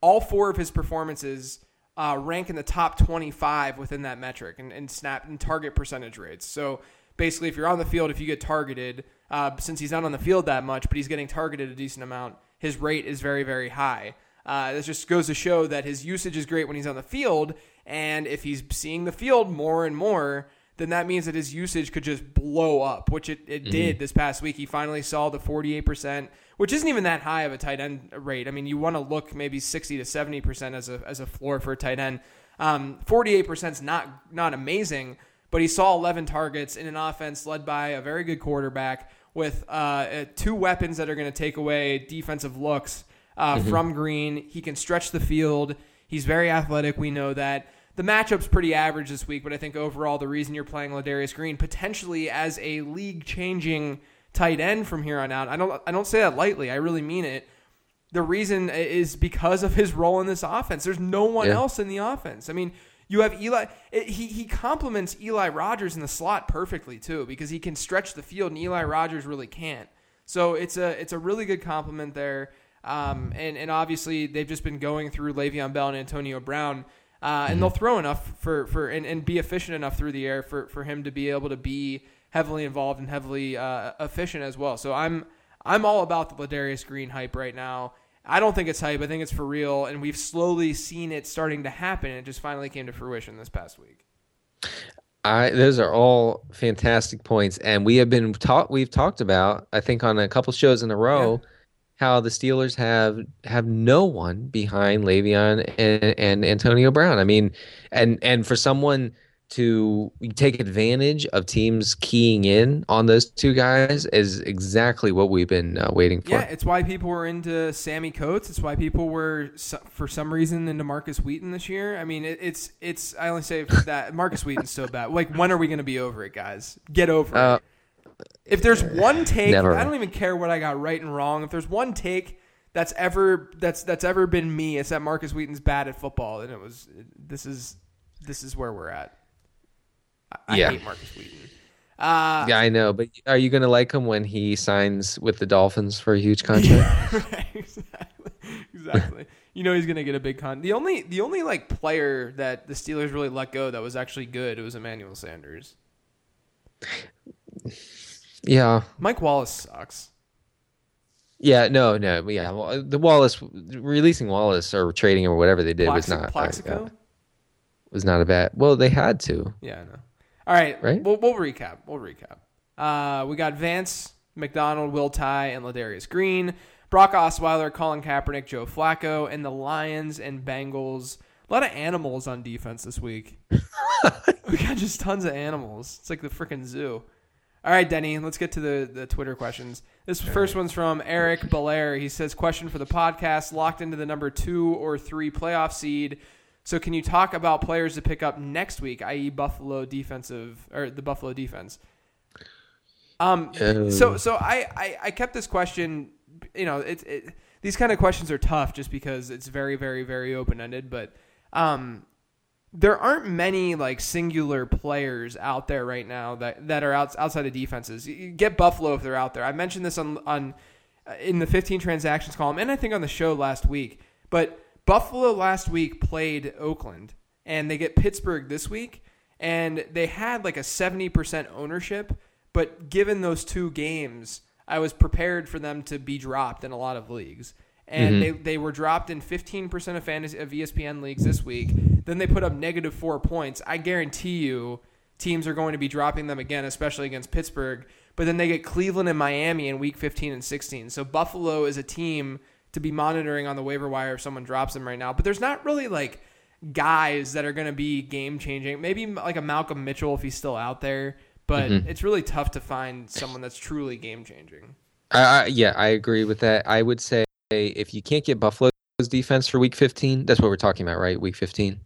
all four of his performances uh, rank in the top 25 within that metric and, and snap and target percentage rates. So basically, if you're on the field, if you get targeted, uh, since he's not on the field that much, but he's getting targeted a decent amount, his rate is very, very high. Uh, this just goes to show that his usage is great when he's on the field, and if he's seeing the field more and more, then that means that his usage could just blow up, which it, it did this past week. He finally saw the 48%, which isn't even that high of a tight end rate. I mean, you want to look maybe 60 to 70% as a, as a floor for a tight end. Um, 48% is not, not amazing, but he saw 11 targets in an offense led by a very good quarterback with uh, uh, two weapons that are going to take away defensive looks uh, from Green. He can stretch the field. He's very athletic. We know that. The matchup's pretty average this week, but I think overall the reason you're playing Ladarius Green potentially as a league-changing tight end from here on out. I don't I don't say that lightly. I really mean it. The reason is because of his role in this offense. There's no one Yeah. else in the offense. I mean, you have Eli. It, he he complements Eli Rogers in the slot perfectly too, because he can stretch the field, and Eli Rogers really can't. So it's a it's a really good compliment there. Um, and and obviously they've just been going through Le'Veon Bell and Antonio Brown, uh, and they'll throw enough for for and, and be efficient enough through the air for for him to be able to be heavily involved and heavily uh, efficient as well. So I'm I'm all about the Ladarius Green hype right now. I don't think it's hype. I think it's for real, and we've slowly seen it starting to happen. And it just finally came to fruition this past week. I those are all fantastic points, and we have been taught. We've talked about, I think, on a couple shows in a row, how the Steelers have have no one behind Le'Veon and, and Antonio Brown. I mean, and and for someone to take advantage of teams keying in on those two guys is exactly what we've been uh, waiting for. Yeah, it's why people were into Sammy Coates. It's why people were, for some reason, into Markus Wheaton this year. I mean, it, it's it's. I only say that Markus Wheaton's so bad. Like, when are we going to be over it, guys? Get over Uh, it. If there's one take, Never. I don't even care what I got right and wrong. If there's one take that's ever that's that's ever been me, it's that Markus Wheaton's bad at football, and it was. This is this is where we're at. I, I Yeah. hate Markus Wheaton. Uh, Yeah, I know, but are you going to like him when he signs with the Dolphins for a huge contract? right, exactly. Exactly. you know he's gonna get a big con. The only the only like player that the Steelers really let go that was actually good it was Emmanuel Sanders. yeah, Mike Wallace sucks. yeah, no, no, yeah. well, The Wallace releasing Wallace or trading him or whatever they did was not Plaxico? uh, was not a bad. Well, they had to. Yeah, I know. All right, Right? We'll, we'll recap. We'll recap. Uh, we got Vance McDonald, Will Tye, and Ladarius Green. Brock Osweiler, Colin Kaepernick, Joe Flacco, and the Lions and Bengals. A lot of animals on defense this week. we got just tons of animals. It's like the freaking zoo. All right, Denny, let's get to the, the Twitter questions. This first one's from Eric Belair. He says, Question for the podcast locked into the number two or three playoff seed. So, can you talk about players to pick up next week, i.e., Buffalo defensive or the Buffalo defense? Um, so so I, I, I kept this question. You know, it, it these kind of questions are tough just because it's very very very open ended. But um, there aren't many like singular players out there right now that that are out, outside of defenses. You- you get Buffalo if they're out there. I mentioned this on on uh, in the 15 transactions column, and I think on the show last week. But Buffalo last week played Oakland, and they get Pittsburgh this week, and they had like a 70% ownership. But given those two games, I was prepared for them to be dropped in a lot of leagues. And mm-hmm. they, they were dropped in 15% of fantasy of ESPN leagues this week. Then they put up negative four points. I guarantee you teams are going to be dropping them again, especially against Pittsburgh. But then they get Cleveland and Miami in week 15 and 16. So Buffalo is a team to be monitoring on the waiver wire if someone drops them right now. But there's not really like guys that are going to be game changing. Maybe like a Malcolm Mitchell if he's still out there. But it's really tough to find someone that's truly game changing. I, I, yeah, I agree with that. I would say if you can't get Buffalo's defense for Week 15, that's what we're talking about, right? Week 15.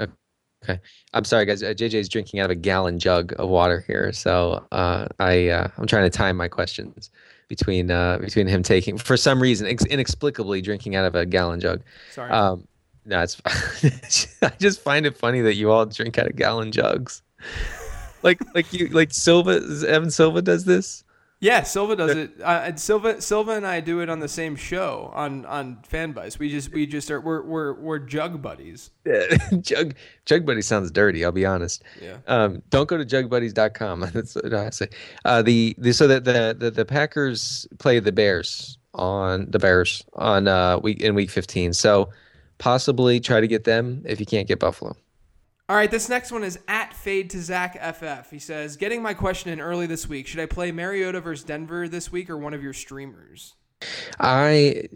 Okay. I'm sorry, guys. Uh, JJ's drinking out of a gallon jug of water here, so uh, I uh, I'm trying to time my questions between uh, between him taking for some reason ex- inexplicably drinking out of a gallon jug. Sorry. Um, no, it's I just find it funny that you all drink out of gallon jugs. Like like you like Silva Evan Silva does this. Yeah, Silva does it. Uh, and Silva, Silva, and I do it on the same show on on Fanbuzz. We just we just are we're we're we're jug buddies. Yeah, Jug Jug Buddy sounds dirty. I'll be honest. Yeah. Um, don't go to jugbuddies.com. That's what I say. Uh, the, the so that the, the the Packers play the Bears on the Bears on uh week in week 15. So possibly try to get them if you can't get Buffalo. All right, this next one is at fade to Zach FF. He says, "Getting my question in early this week. Should I play Mariota versus Denver this week or one of your streamers?" I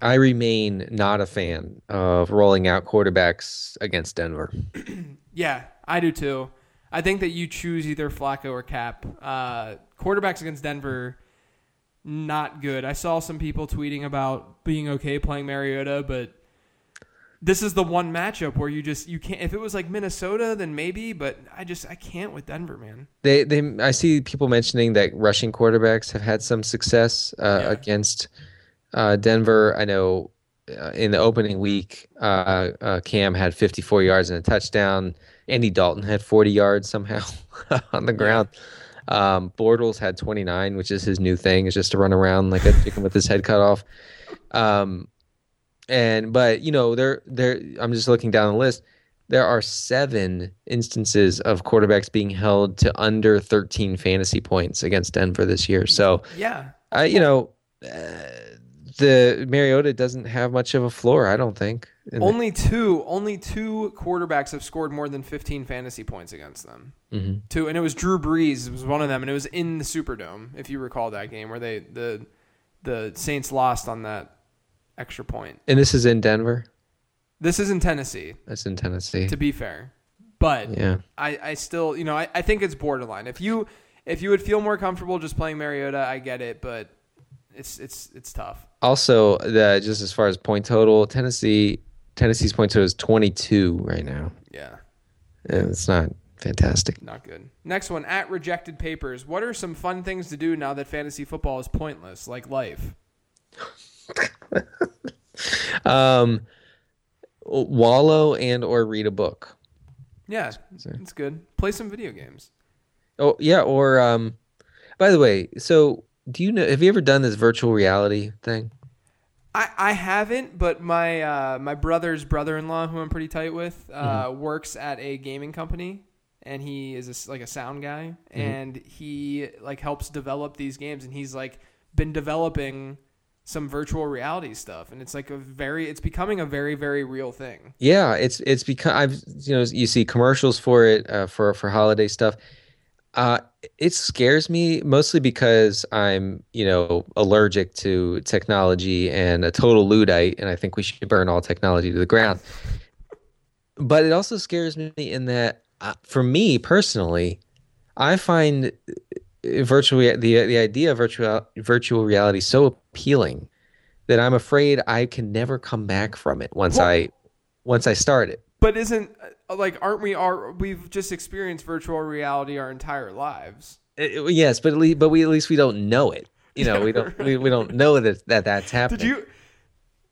I remain not a fan of rolling out quarterbacks against Denver. Yeah, I do too. I think that you choose either Flacco or Kap. Uh, quarterbacks against Denver, not good. I saw some people tweeting about being okay playing Mariota, but this is the one matchup where you just you can't. If it was like Minnesota, then maybe, but I just I can't with Denver, man. They they I see people mentioning that rushing quarterbacks have had some success uh, Yeah. against uh, Denver. I know uh, in the opening week, uh, uh, Cam had 54 yards and a touchdown. Andy Dalton had 40 yards somehow on the ground. Um, Bortles had 29, which is his new thing, is just to run around like a chicken with his head cut off. Um, and but you know, there there I'm just looking down the list. There are seven instances of quarterbacks being held to under 13 fantasy points against Denver this year. So, Yeah, I you know, uh, the Mariota doesn't have much of a floor, I don't think. in the- only two only two quarterbacks have scored more than 15 fantasy points against them. Mhm. Two, and it was Drew Brees was one of them, and it was in the Superdome, if you recall that game where they the the Saints lost on that extra point. And this is in Denver. This is in Tennessee, That's in Tennessee. to be fair, but Yeah. I, I still you know I, I think it's borderline. If you if you would feel more comfortable just playing Mariota, I get it, but it's it's it's tough. Also, the just as far as point total, Tennessee Tennessee's point total is 22 right now. Yeah. And it's not fantastic. Not good. Next one at rejected papers. What are some fun things to do now that fantasy football is pointless, like life? Um, wallow and or read a book. Yeah, it's good. Play some video games. Oh yeah, or um, by the way, so do you know? Have you ever done this virtual reality thing? I, I haven't, but my uh, my brother's brother-in-law, who I'm pretty tight with, uh, Mm-hmm. works at a gaming company, and he is a like a sound guy, Mm-hmm. and he like helps develop these games, and he's like been developing some virtual reality stuff, and it's like a very, it's becoming a very very real thing. Yeah, it's it's because I've you know you see commercials for it uh, for for holiday stuff. Uh, it scares me mostly because I'm, you know, allergic to technology and a total Luddite, and I think we should burn all technology to the ground. But it also scares me in that, uh, for me personally, I find uh, virtual the the idea of virtual virtual reality so appealing that I'm afraid I can never come back from it once Well- I once I start it. But isn't uh, like aren't we are we've just experienced virtual reality our entire lives? Uh, yes, but at least, but we at least we don't know it. You know, we don't we, we don't know that that that's happening. Did you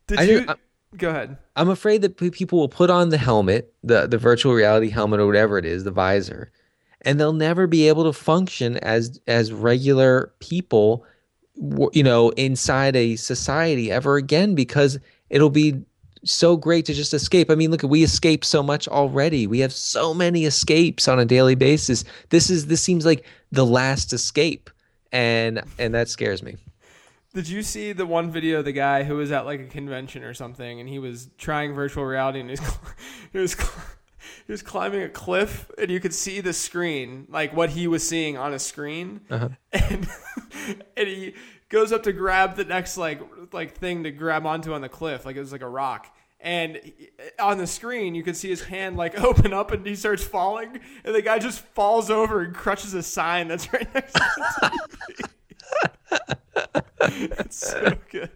did I you I- go ahead. I'm afraid that people will put on the helmet, the the virtual reality helmet or whatever it is, the visor, and they'll never be able to function as as regular people, you know, inside a society ever again because it'll be so great to just escape. I mean, look, we escape so much already. We have so many escapes on a daily basis. This is this seems like the last escape, and and that scares me. Did you see the one video of the guy who was at like a convention or something and he was trying virtual reality and he was he was he was climbing a cliff and you could see the screen like what he was seeing on a screen Uh-huh. and and he goes up to grab the next like like thing to grab onto on the cliff like it was like a rock and on the screen you could see his hand like open up and he starts falling and the guy just falls over and crushes a sign that's right next to TV. it's so good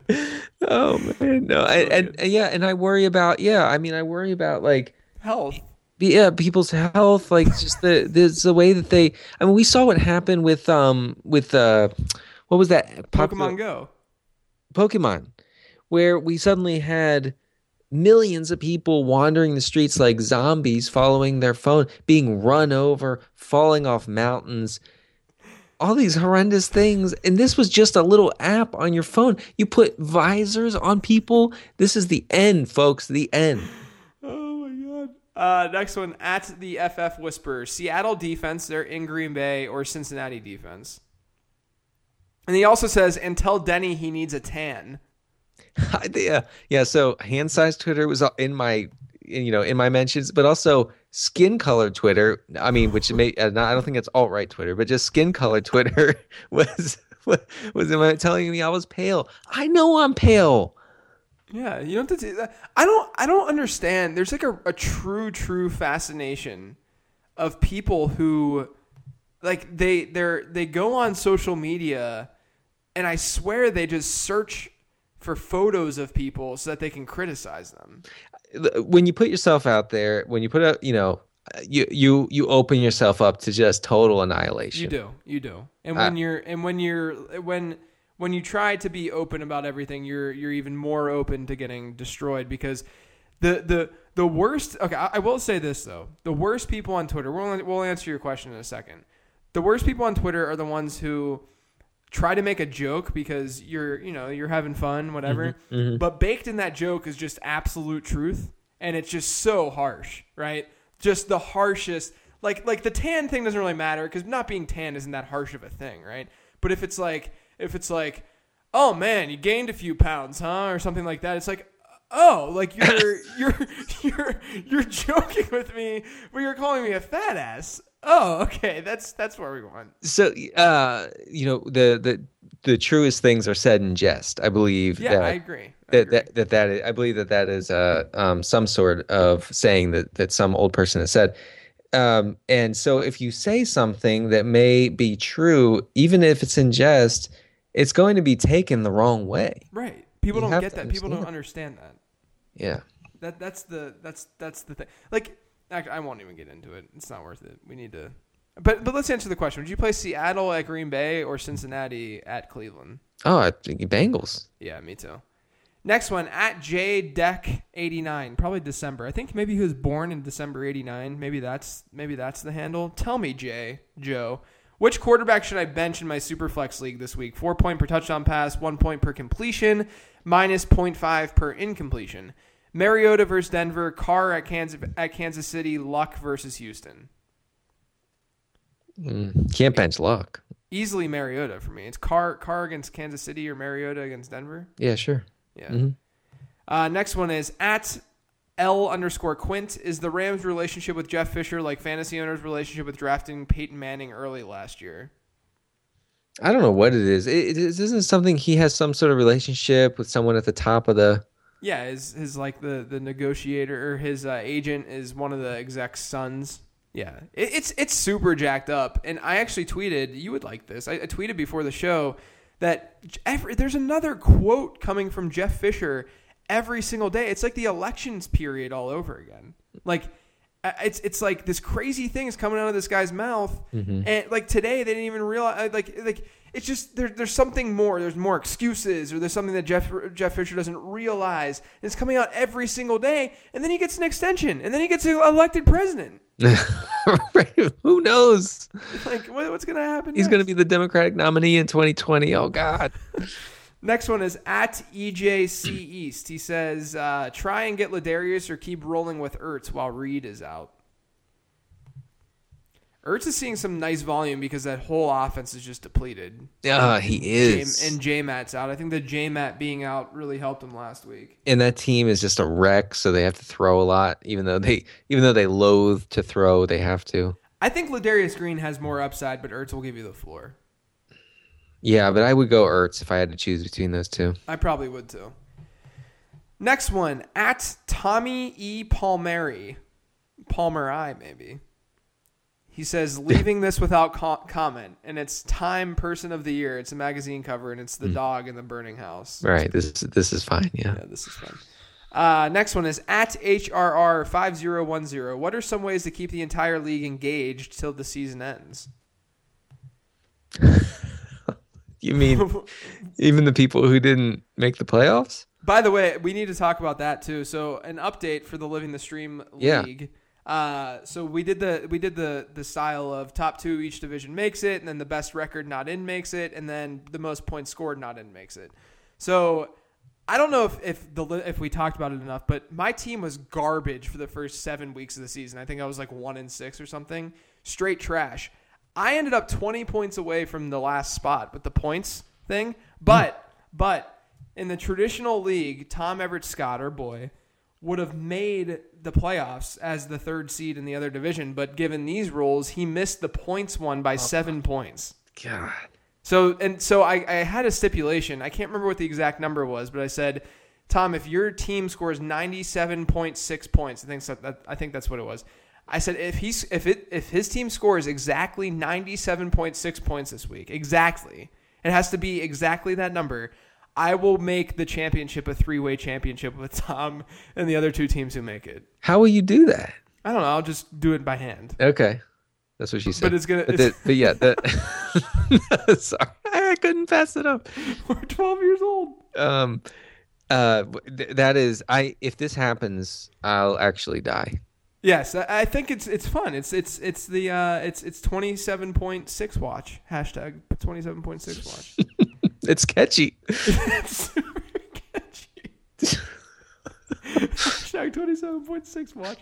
Oh man, no, and, and, and yeah, and I worry about yeah. I mean, I worry about like health yeah, people's health, like just the there's the way that they. I mean, we saw what happened with um with uh what was that popular- pokemon go Pokemon, where we suddenly had millions of people wandering the streets like zombies, following their phone, being run over, falling off mountains. All these horrendous things. And this was just a little app on your phone. You put visors on people. This is the end, folks. The end. Uh, next one at the FF Whisperer. Seattle defense, they're in Green Bay or Cincinnati defense. And he also says, and tell Denny he needs a tan. yeah, yeah. So hand size Twitter was in my, you know, in my mentions, but also skin color Twitter. I mean, which may uh, I don't think it's alt right Twitter, but just skin color Twitter was was was telling me I was pale. I know I'm pale. Yeah, you don't have to do. I don't. I don't understand. There's like a, a true, true fascination of people who, like they they're they go on social media, and I swear they just search for photos of people so that they can criticize them. When you put yourself out there, when you put out, you know, you you you open yourself up to just total annihilation. You do, you do. And Uh, when you're and when you're when when you try to be open about everything, you're you're even more open to getting destroyed because the the the worst. Okay, I, I will say this though: the worst people on Twitter. We'll we'll answer your question in a second. The worst people on Twitter are the ones who try to make a joke because you're you know you're having fun whatever mm-hmm, mm-hmm. but baked in that joke is just absolute truth and it's just so harsh right just the harshest like like the tan thing doesn't really matter because not being tan isn't that harsh of a thing right but if it's like if it's like oh man you gained a few pounds huh? or something like that. It's like oh like you're you're you're you're joking with me but you're calling me a fat ass. Oh okay that's that's where we want. So uh you know the the the truest things are said in jest. I believe yeah that, i agree. I that, agree. that that that is, i believe that that is uh um some sort of saying that that some old person has said. Um and so if you say something that may be true even if it's in jest it's going to be taken the wrong way Right. People You don't get that. People don't understand that. yeah That that's the that's that's the thing. Like I won't even get into it. It's not worth it. We need to But but let's answer the question. Would you play Seattle at Green Bay or Cincinnati at Cleveland? oh i think bengals Yeah, me too. Next one at J Deck eighty nine, probably December. I think maybe he was born in December eighty nine. Maybe that's maybe that's the handle. Tell me, Jay Joe, which quarterback should I bench in my Superflex league this week? Four point per touchdown pass, one point per completion, minus 0.5 per incompletion. Mariota versus Denver, Carr at Kansas at Kansas City, Luck versus Houston. Mm, can't bench luck Easily Mariota for me. It's Carr Carr against Kansas City or Mariota against Denver. yeah sure Yeah. Mhm. Uh, next one is at L underscore Quint is the Rams' relationship with Jeff Fisher like fantasy owners' relationship with drafting Peyton Manning early last year. I don't know what it is. It, it isn't something he has some sort of relationship with someone at the top of the. Yeah, his his like the the negotiator or his uh, agent is one of the exec's sons. Yeah, it, it's it's super jacked up. And I actually tweeted, you would like this. I, I tweeted before the show that every, there's another quote coming from Jeff Fisher every single day. It's like the elections period all over again. Like uh, it's it's like this crazy thing is coming out of this guy's mouth, and like today they didn't even realize like like it's just there, there's something more. There's more excuses, or there's something that Jeff Jeff Fisher doesn't realize. And it's coming out every single day, and then he gets an extension, and then he gets elected president. Who knows? Like what, what's gonna happen? He's next? going to be the Democratic nominee in 2020. Oh God. Next one is at EJC East. He says, uh, try and get Ladarius or keep rolling with Ertz while Reed is out. Ertz is seeing some nice volume because that whole offense is just depleted. Yeah, he J- is. and J Matt's out. I think the J Matt being out really helped him last week. and that team is just a wreck, so they have to throw a lot. Even though they, even though they loathe to throw, they have to. I think Ladarius Green has more upside, but Ertz will give you the floor. Yeah, but I would go Ertz if I had to choose between those two. I probably would too. Next one at Tommy E. Palmieri, Palmer I maybe. He says leaving this without co- comment, and it's Time Person of the Year. It's a magazine cover, and it's the dog in the burning house. Right. This this is fine. Yeah. Yeah, this is fun. Uh, next one is at HRR five zero one zero. What are some ways to keep the entire league engaged till the season ends? You mean even the people who didn't make the playoffs? By the way, we need to talk about that too. So, an update for the Living the Stream Yeah. league. Uh, so we did the we did the the style of top two each division makes it, and then the best record not in makes it, and then the most points scored not in makes it. So I don't know if if the if we talked about it enough, but my team was garbage for the first seven weeks of the season. I think I was like one in six or something, straight trash. I ended up twenty points away from the last spot with the points thing, but hmm. but in the traditional league, Tom Everett Scott, our boy, would have made the playoffs as the third seed in the other division, but given these rules, he missed the points one by oh. seven points. God. So and so I, I had a stipulation. I can't remember what the exact number was, but I said, Tom, if your team scores ninety seven point six points, I think so, that, I think that's what it was. I said if he's if it if his team scores exactly ninety seven point six points this week, exactly, it has to be exactly that number. I will make the championship a three way championship with Tom and the other two teams who make it. How will you do that? I don't know. I'll just do it by hand. Okay. That's what she said. But it's gonna- But, it's- the- but yeah, the, sorry, I couldn't pass it up. We're twelve years old. Um, uh, th- that is, I if this happens, I'll actually die. Yes, I think it's it's fun. It's it's it's the uh, it's it's twenty seven point six watch hashtag twenty seven point six watch. It's catchy. It's super catchy. hashtag twenty seven point six watch.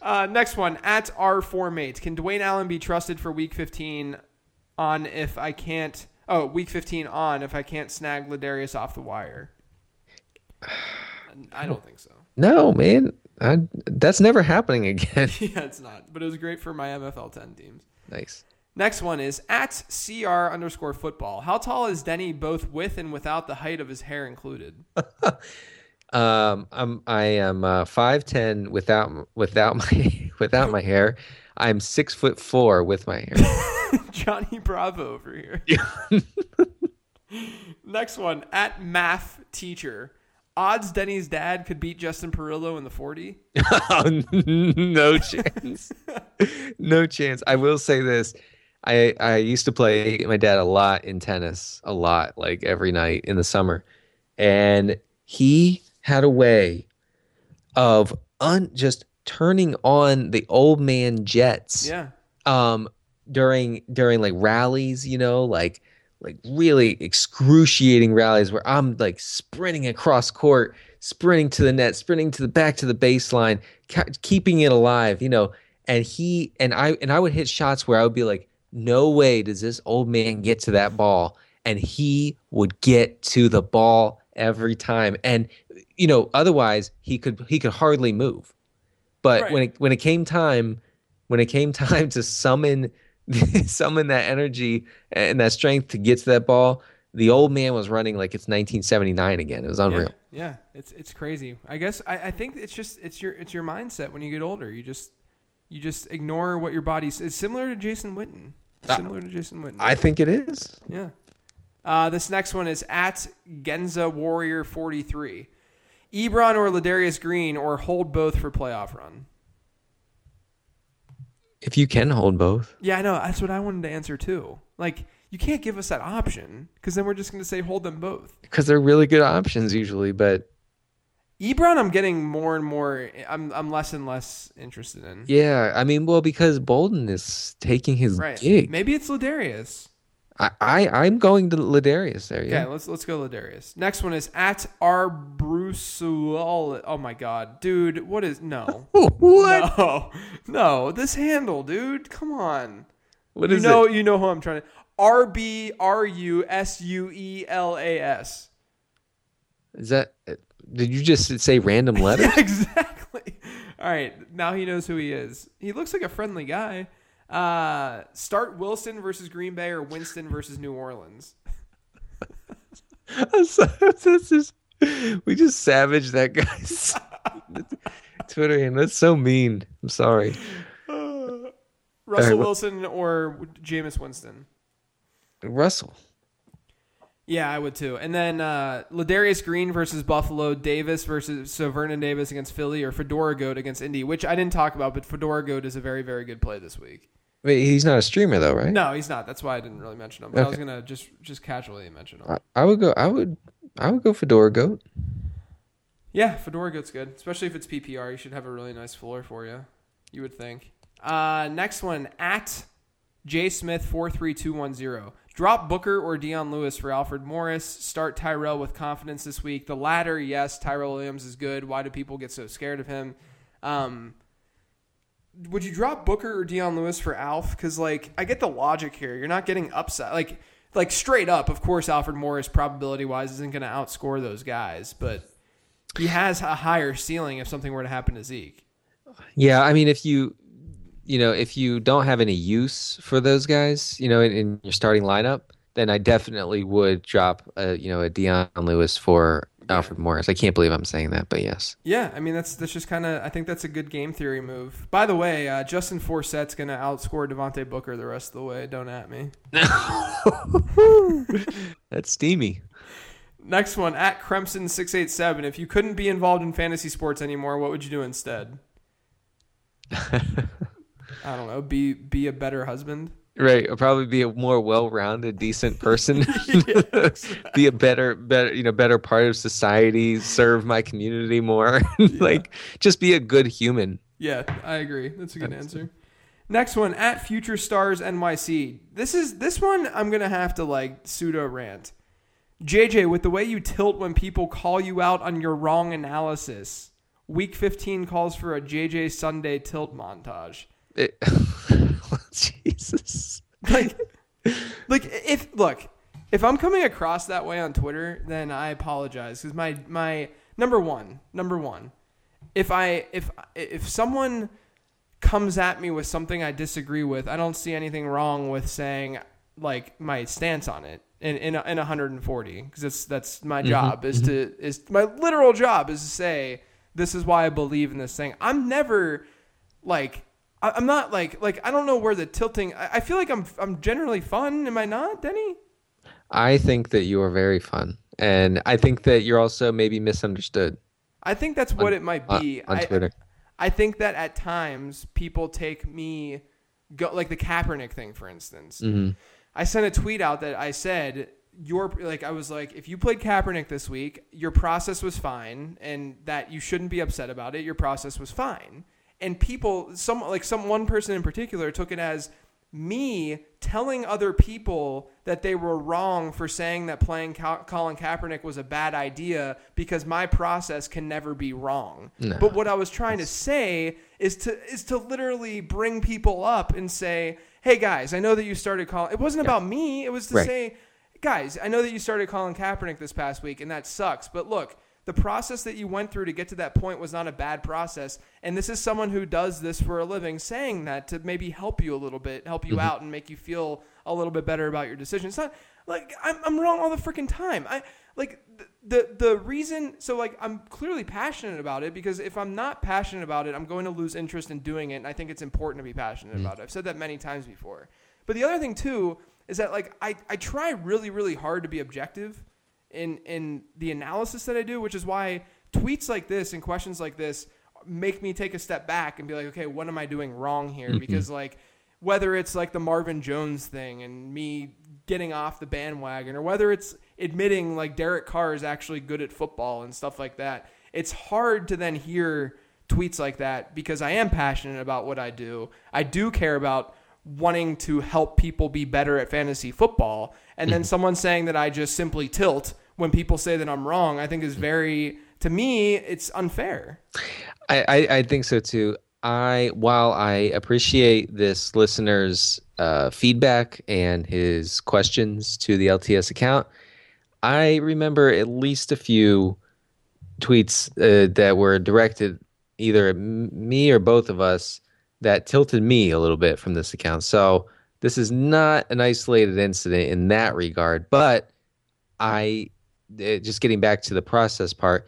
Uh, next one at R four mates. Can Dwayne Allen be trusted for week fifteen? On if I can't. Oh, week fifteen on if I can't snag Ladarius off the wire. I don't think so. No, man, I, that's never happening again. yeah, it's not. But it was great for my MFL ten teams. nice. Next one is at CR underscore football. How tall is Denny both with and without the height of his hair included? Um, I'm I am uh, five ten without without my without my hair. I'm six foot four with my hair. Johnny Bravo over here. Next one at math teacher. Odds Denny's dad could beat Justin Perillo in the 40. Oh, no chance. no chance. I will say this. I I used to play my dad a lot in tennis, a lot, like every night in the summer. And he had a way of un just turning on the old man jets Yeah. um during during like rallies, you know, like like really excruciating rallies where I'm like sprinting across court, sprinting to the net, sprinting to the back to the baseline, ca- keeping it alive, you know. And he and I and I would hit shots where I would be like, "No way does this old man get to that ball." And he would get to the ball every time. And you know, otherwise he could he could hardly move. But Right. when it when it came time, when it came time to summon summon that energy and that strength to get to that ball, the old man was running like it's 1979 again. It was unreal. Yeah, yeah, it's it's crazy. I guess I, I think it's just it's your it's your mindset when you get older. You just you just ignore what your body's. It's similar to Jason Witten. Similar to Jason Witten. I think it is. yeah. Uh, this next one is at Genza Warrior forty three. Ebron or Ladarius Green or hold both for playoff run. If you can hold both. Yeah, I know. That's what I wanted to answer too. Like you can't give us that option because then we're just going to say hold them both. because they're really good options usually. But Ebron, I'm getting more and more. I'm I'm less and less interested in. yeah, I mean, well, because Boldin is taking his Right. gig. Maybe it's Ladarius. I, I I'm going to Ladarius there. Okay, Yeah, let's let's go Ladarius. Next one is at R Brusual. Oh my god, dude, what is no? what? No, no, this handle, dude. Come on. What you is know, it? you know who I'm trying to. R B R U S U E L A S. Is that? Did you just say random letter? Yeah, exactly. All right, now he knows who he is. He looks like a friendly guy. Uh, start Wilson versus Green Bay or Winston versus New Orleans. this is we just savaged that guy's Twitter handle. That's so mean. I'm sorry. Russell right, Wilson or Jameis Winston. Russell. Yeah, I would too. And then uh, Ladarius Green versus Buffalo, Davis versus so Vernon Davis against Philly, or Fedora Goat against Indy, which I didn't talk about, but Fedora Goat is a very, very good play this week. Wait, he's not a streamer though, right? No, he's not. That's why I didn't really mention him. But I was Okay. gonna just just casually mention him. I, I would go. I would. I would go Fedora Goat. Yeah, Fedora Goat's good, especially if it's PPR. You should have a really nice floor for you. You would think. Uh, next one at J Smith four three two one zero. Drop Booker or Dion Lewis for Alfred Morris. Start Tyrell with confidence this week. The latter, yes, Tyrell Williams is good. Why do people get so scared of him? Um, would you drop Booker or Dion Lewis for Alf? Because like I get the logic here. You're not getting upside. Like like straight up, of course, Alfred Morris probability wise isn't going to outscore those guys, but he has a higher ceiling if something were to happen to Zeke. Yeah, I mean, if you, you know, if you don't have any use for those guys, you know, in, in your starting lineup, then I definitely would drop, a, you know, a Dion Lewis for Alfred Morris. I can't believe I'm saying that, but yes. Yeah, I mean that's that's just kind of I think that's a good game theory move. By the way, uh, Justin Forsett's going to outscore Devontae Booker the rest of the way. Don't at me. That's steamy. Next one at Cremson six eight seven. If you couldn't be involved in fantasy sports anymore, what would you do instead? I don't know. Be be a better husband. Right, I'll probably be a more well-rounded, decent person. be a better, better, you know, better part of society. Serve my community more. like, just be a good human. Yeah, I agree. That's a good answer. Next one at Future Stars NYC. This is this one I'm gonna have to like pseudo rant. JJ, with the way you tilt when people call you out on your wrong analysis, week 15 calls for a JJ Sunday tilt montage. It- Jesus. Like, like if look, if I'm coming across that way on Twitter, then I apologize because my my number one, number one, if I if if someone comes at me with something I disagree with, I don't see anything wrong with saying like my stance on it in in, in 140 because that's that's my mm-hmm, job is mm-hmm. to is my literal job is to say this is why I believe in this thing. I'm never like I- I'm not like like I don't know where the tilting. I I feel like I'm I'm generally fun. Am I not, Denny? I think that you are very fun, and I think that you're also maybe misunderstood I think that's what it might be. on I- Twitter. I think that at times people take me go like the Kaepernick thing, for instance. Mm-hmm. I sent a tweet out that I said your like I was like if you played Kaepernick this week, your process was fine, and that you shouldn't be upset about it. Your process was fine, and people some like some one person in particular took it as me telling other people that they were wrong for saying that playing Ka- Colin Kaepernick was a bad idea because my process can never be wrong. No. But what I was trying to say is to is to literally bring people up and say, "Hey guys, I know that you started calling. It wasn't about me. It was to Right. say, guys, I know that you started calling Kaepernick this past week, and that sucks. But look." The process that you went through to get to that point was not a bad process. And this is someone who does this for a living saying that to maybe help you a little bit, help you mm-hmm. out and make you feel a little bit better about your decision. It's not like I'm, I'm wrong all the freaking time. I like the, the the reason so like I'm clearly passionate about it because if I'm not passionate about it, I'm going to lose interest in doing it and I think it's important to be passionate mm-hmm. about it. I've said that many times before. But the other thing too is that like I, I try really, really hard to be objective in in the analysis that I do, which is why tweets like this and questions like this make me take a step back and be like, okay, what am I doing wrong here? Mm-hmm. Because like whether it's like the Marvin Jones thing and me getting off the bandwagon, or whether it's admitting like Derek Carr is actually good at football and stuff like that, it's hard to then hear tweets like that because I am passionate about what I do. I do care about wanting to help people be better at fantasy football. And then mm-hmm. someone saying that I just simply tilt when people say that I'm wrong, I think is very, to me, it's unfair. I, I, I think so too. I while I appreciate this listener's uh, feedback and his questions to the LTS account, I remember at least a few tweets uh, that were directed either at me or both of us that tilted me a little bit from this account. So this is not an isolated incident in that regard, but I just getting back to the process part.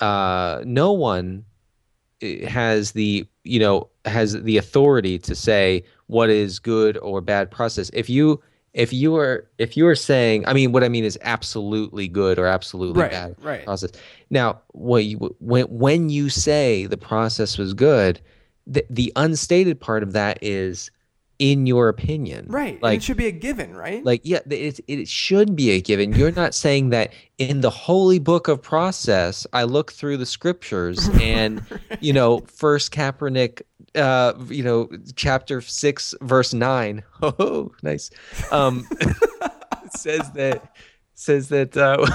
Uh, no one uh, has the you know has the authority to say what is good or bad process. If you if you are if you are saying, I mean, what I mean is absolutely good or absolutely Right, bad right. process. Now, what you, when when you say the process was good, the the unstated part of that is in your opinion, Right. and Like it should be a given, right? like yeah it, it should be a given you're not saying that in the holy book of process i look through the scriptures and you know first kaepernick uh you know chapter 6 verse 9 oh nice um says that says that uh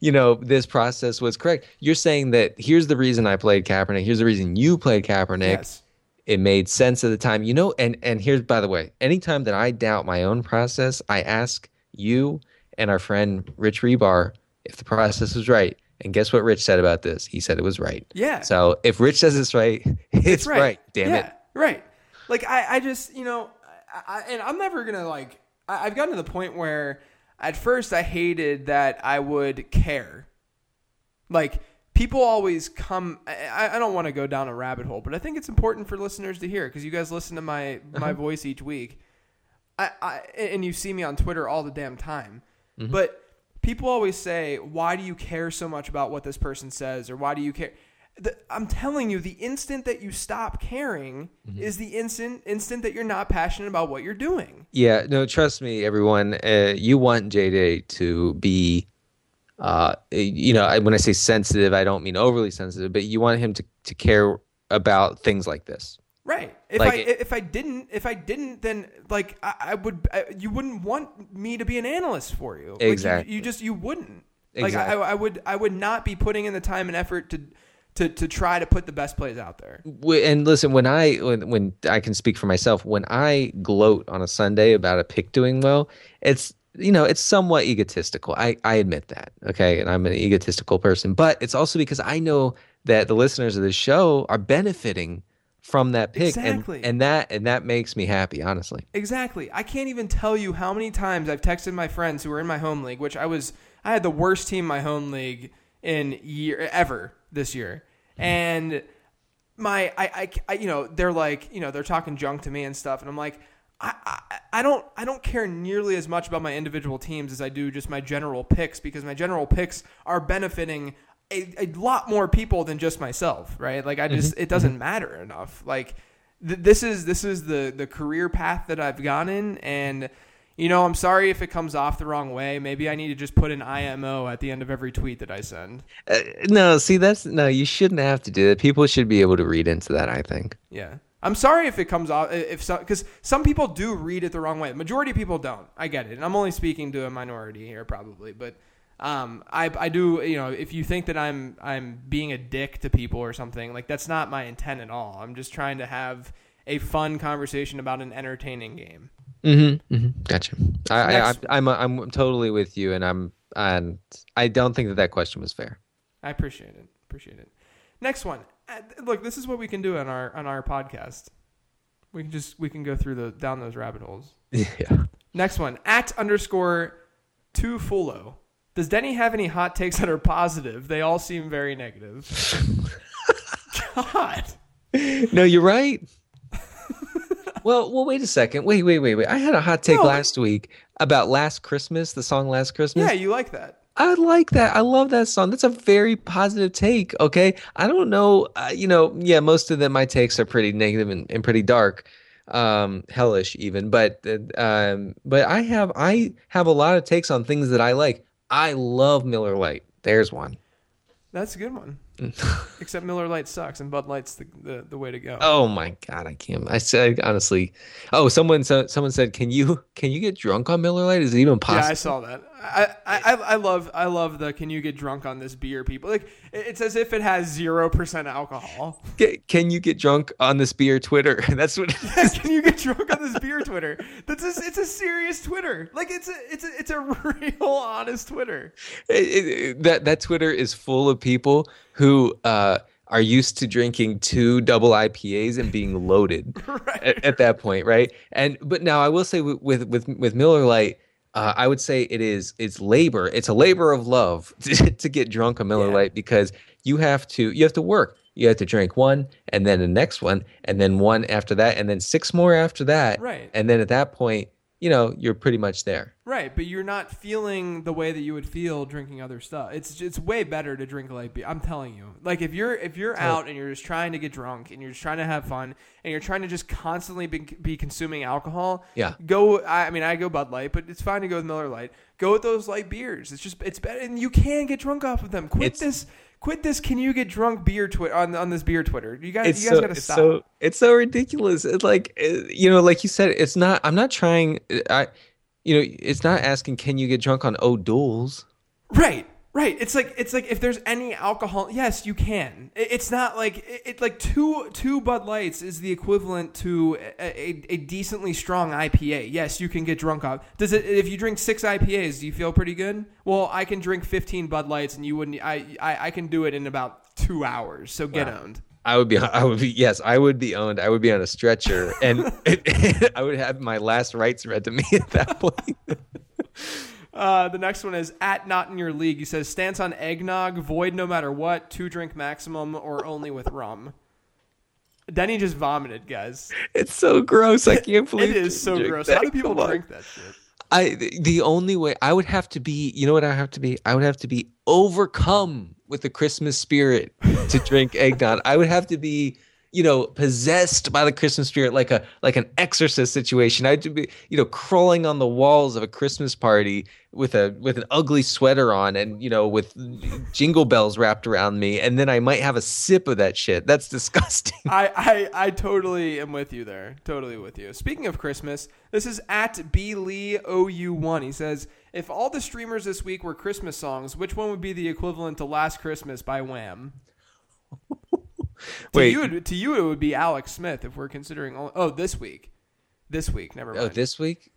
you know this process was correct you're saying that here's the reason i played kaepernick here's the reason you played kaepernick yes. It made sense at the time you know and and here's by the way anytime that i doubt my own process i ask you and our friend rich Hribar if the process was right and guess what rich said about this he said it was right Yeah. so if rich says it's right it's, right. damn yeah, it Right. Like I, I just, you know, I, I, and I'm never gonna like. I, I've gotten to the point where, at first, I hated that I would care. Like people always come. I, I don't want to go down a rabbit hole, but I think it's important for listeners to hear because you guys listen to my uh-huh. my voice each week. I, I and you see me on Twitter all the damn time, mm-hmm. but people always say, "Why do you care so much about what this person says?" or "Why do you care?" The, I'm telling you, the instant that you stop caring mm-hmm. is the instant instant that you're not passionate about what you're doing. yeah no trust me everyone uh, you want jd to be uh you know I, when i say sensitive i don't mean overly sensitive but you want him to, to care about things like this Right. If Like I if I didn't if I didn't then like I, I would I, you wouldn't want me to be an analyst for you. Like, you- Exactly. you, just you wouldn't. Like Exactly. I, I would I would not be putting in the time and effort to to to try to put the best plays out there. And listen when i when, when i can speak for myself when i gloat on a sunday about a pick doing well it's you know it's somewhat egotistical i i admit that okay and i'm an egotistical person but it's also because i know that the listeners of this show are benefiting from that pick Exactly. and and that and that makes me happy honestly Exactly. I can't even tell you how many times I've texted my friends who are in my home league, which I was I had the worst team in my home league in year ever this year. Mm-hmm. And my I, I, I you know, they're like, you know, they're talking junk to me and stuff and I'm like I, I, I don't I don't care nearly as much about my individual teams as I do just my general picks because my general picks are benefiting a, a lot more people than just myself, right? Like I just it doesn't matter enough. Like th- this is this is the the career path that I've gone in and you know, I'm sorry if it comes off the wrong way. Maybe I need to just put an IMO at the end of every tweet that I send. uh, no see that's no you shouldn't have to do that people should be able to read into that i think Yeah. I'm sorry if it comes off if some because some people do read it the wrong way. The majority of people don't. I get it, and I'm only speaking to a minority here probably, but um, I I do you know if you think that I'm I'm being a dick to people or something like that's not my intent at all. I'm just trying to have a fun conversation about an entertaining game. Mm-hmm. mm-hmm. Gotcha. I, I, Next. I'm I'm I'm totally with you, and I'm and I don't think that that question was fair. I appreciate it. Appreciate it. Next one. Look, this is what we can do on our on our podcast. We can just we can go through the down those rabbit holes. Yeah. Next one. At underscore two fullo. Does Denny have any hot takes that are positive? They all seem very negative. God. No, you're right. well, well, wait a second. Wait, wait, wait, wait. I had a hot take No. last week about Last Christmas, the song Last Christmas. Yeah, you like that. I like that. I love that song. That's a very positive take. Okay. I don't know. Uh, you know, yeah, most of them, my takes are pretty negative and, and pretty dark, um, hellish even. But, uh, um, but I have, I have a lot of takes on things that I like. I love Miller Lite. There's one. That's a good one. Except Miller Lite sucks and Bud Light's the, the, the way to go. Oh my god, I can't. I said honestly. Oh, someone said someone said, "Can you can you get drunk on Miller Lite? Is it even possible?" Yeah, I saw that. I, I, I love I love the can you get drunk on this beer people like it's as if it has zero percent alcohol. Ca- Can you get drunk on this beer Twitter? That's what. can you get drunk on this beer Twitter? That's a, it's a serious Twitter. Like it's a it's a it's a real honest Twitter. It- it- that that Twitter is full of people who uh, are used to drinking two double IPAs and being loaded Right. at, at that point, right? And but now I will say with with with, with Miller Lite. Uh, I would say it is it's labor. It's a labor of love to, to get drunk on Miller Yeah. Lite because you have to you have to work. You have to drink one and then the next one and then one after that and then six more after that. Right. And then at that point, you know, you're pretty much there. Right, but you're not feeling the way that you would feel drinking other stuff. It's it's way better to drink light beer. I'm telling you. Like if you're if you're out and you're just trying to get drunk and you're just trying to have fun and you're trying to just constantly be, be consuming alcohol, Yeah. Go. I, I mean, I go Bud Light, but it's fine to go with Miller Lite. Go with those light beers. It's just it's better, and you can get drunk off of them. Quit It's- this. Quit this. Can you get drunk beer Twitter on on this beer Twitter? You guys, it's you guys so, got to it's stop. so it's so ridiculous. It's like uh, you know, like you said, it's not. I'm not trying. I, you know, it's not asking. Can you get drunk on O'Doul's? Right, right. It's like it's like if there's any alcohol, yes, you can. It's not like it, it like two two Bud Lights is the equivalent to a, a, a decently strong IPA. Yes, you can get drunk off. Does it? If you drink six IPAs, do you feel pretty good? Well, I can drink fifteen Bud Lights, and you wouldn't. I I, I can do it in about two hours. So get owned. I would be. I would be. Yes, I would be owned. I would be on a stretcher, and I would have my last rights read to me at that point. Uh, the next one is at not in your league. He says stance on eggnog, void no matter what, two drink maximum, or only with rum. Denny just vomited, guys. It's so gross. I can't believe It is so gross. that. How do people Come on. drink that shit? I the only way I would have to be, you know what I have to be? I would have to be overcome with the Christmas spirit to drink eggnog. I would have to be, you know, possessed by the Christmas spirit like a like an exorcist situation. I'd be, you know, crawling on the walls of a Christmas party with a with an ugly sweater on and, you know, with jingle bells wrapped around me and then I might have a sip of that shit. That's disgusting. I, I I totally am with you there. Totally with you. Speaking of Christmas, this is at B Lee OU one. He says, if all the streamers this week were Christmas songs, which one would be the equivalent to Last Christmas by Wham? To Wait. you, it- to you, it would be Alex Smith if we're considering. All, oh, this week, this week. Never oh, mind. Oh, this week?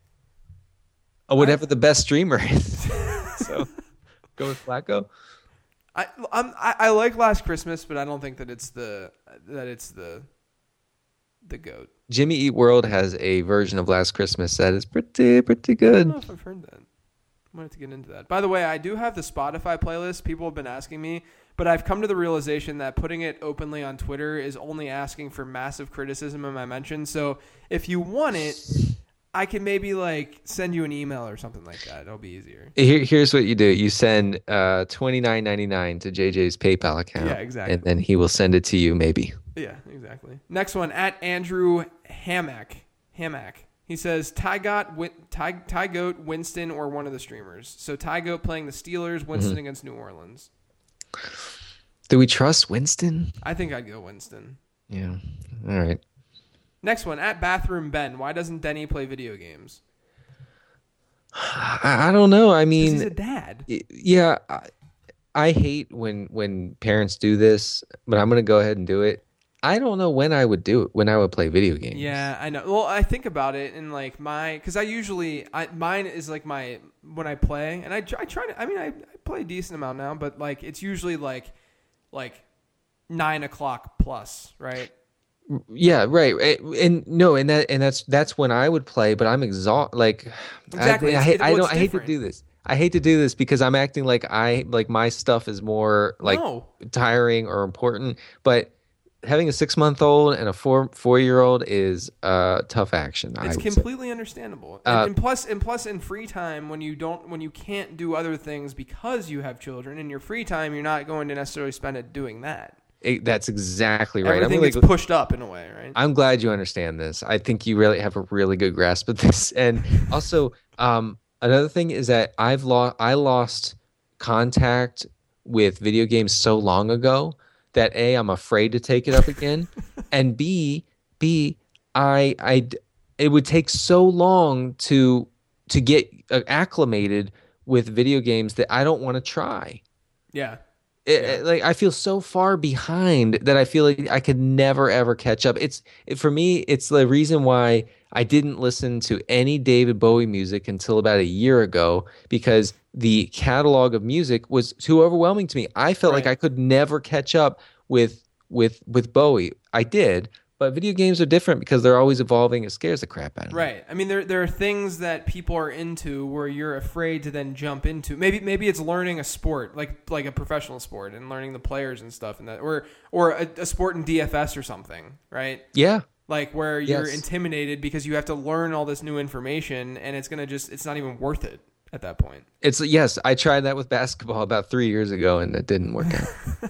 Oh, whatever the best streamer is. so go with Flacco. I, I'm, I I like Last Christmas, but I don't think that it's the that it's the the goat. Jimmy Eat World has a version of Last Christmas that is pretty pretty I don't good. know if I've heard that. I'm gonna have to get into that. By the way, I do have the Spotify playlist. People have been asking me, but I've come to the realization that putting it openly on Twitter is only asking for massive criticism in my mentions. So if you want it, I can maybe like send you an email or something like that. It'll be easier. Here, here's what you do: you send uh, twenty nine ninety nine to JJ's PayPal account, Yeah, exactly. and then he will send it to you. Maybe. Yeah, exactly. Next one at Andrew Hammack. Hammack. He says Ty Win- Ty, Ty Goat, Winston, or one of the streamers. So Ty Goat playing the Steelers, Winston Mm-hmm. against New Orleans. Do we trust Winston? I think I'd go Winston. Yeah. All right. Next one at Bathroom Ben. Why doesn't Denny play video games? I, I don't know. I mean, he's a dad. yeah. I, I hate when when parents do this, but I'm gonna go ahead and do it. I don't know when I would do it. When I would play video games. Yeah, I know. Well, I think about it and like my because I usually I mine is like my when I play and I try, I try to. I mean, I, I play a decent amount now, but like it's usually like like nine o'clock plus, right? Yeah, right. Eh, And no, and that and that's that's when I would play, but I'm exhausted. Like, Exactly. I, I, it- I don't. it's I hate to do this. I hate to do this because I'm acting like I like my stuff is more like No. tiring or important. But having a six month old and a four four year old is uh tough action. It's would say. completely understandable. And, Uh, and plus, and plus, in free time, when you don't, when you can't do other things because you have children, in your free time, you're not going to necessarily spend it doing that. It- that's exactly right. Everything I'm really pushed up in a way, right? I'm glad you understand this. I think you really have a really good grasp of this. And also, um, another thing is that I've lost I lost contact with video games so long ago that a I'm afraid to take it up again, and b b I I it would take so long to to get uh, acclimated with video games that I don't want to try. yeah. It, Yeah. like I feel so far behind that I feel like I could never ever catch up. It's it, for me. It's the reason why I didn't listen to any David Bowie music until about a year ago because the catalog of music was too overwhelming to me. I felt like I could never catch up with with with Bowie. I did, but video games are different because they're always evolving. It scares the crap out of me. Right. I mean, there there are things that people are into where you're afraid to then jump into. Maybe maybe it's learning a sport, like like a professional sport, and learning the players and stuff, and that, or or a, a sport in DFS or something, right? Yeah. Like where you're Yes. intimidated because you have to learn all this new information, and it's gonna just it's not even worth it at that point. It's yes. I tried that with basketball about three years ago, and it didn't work out.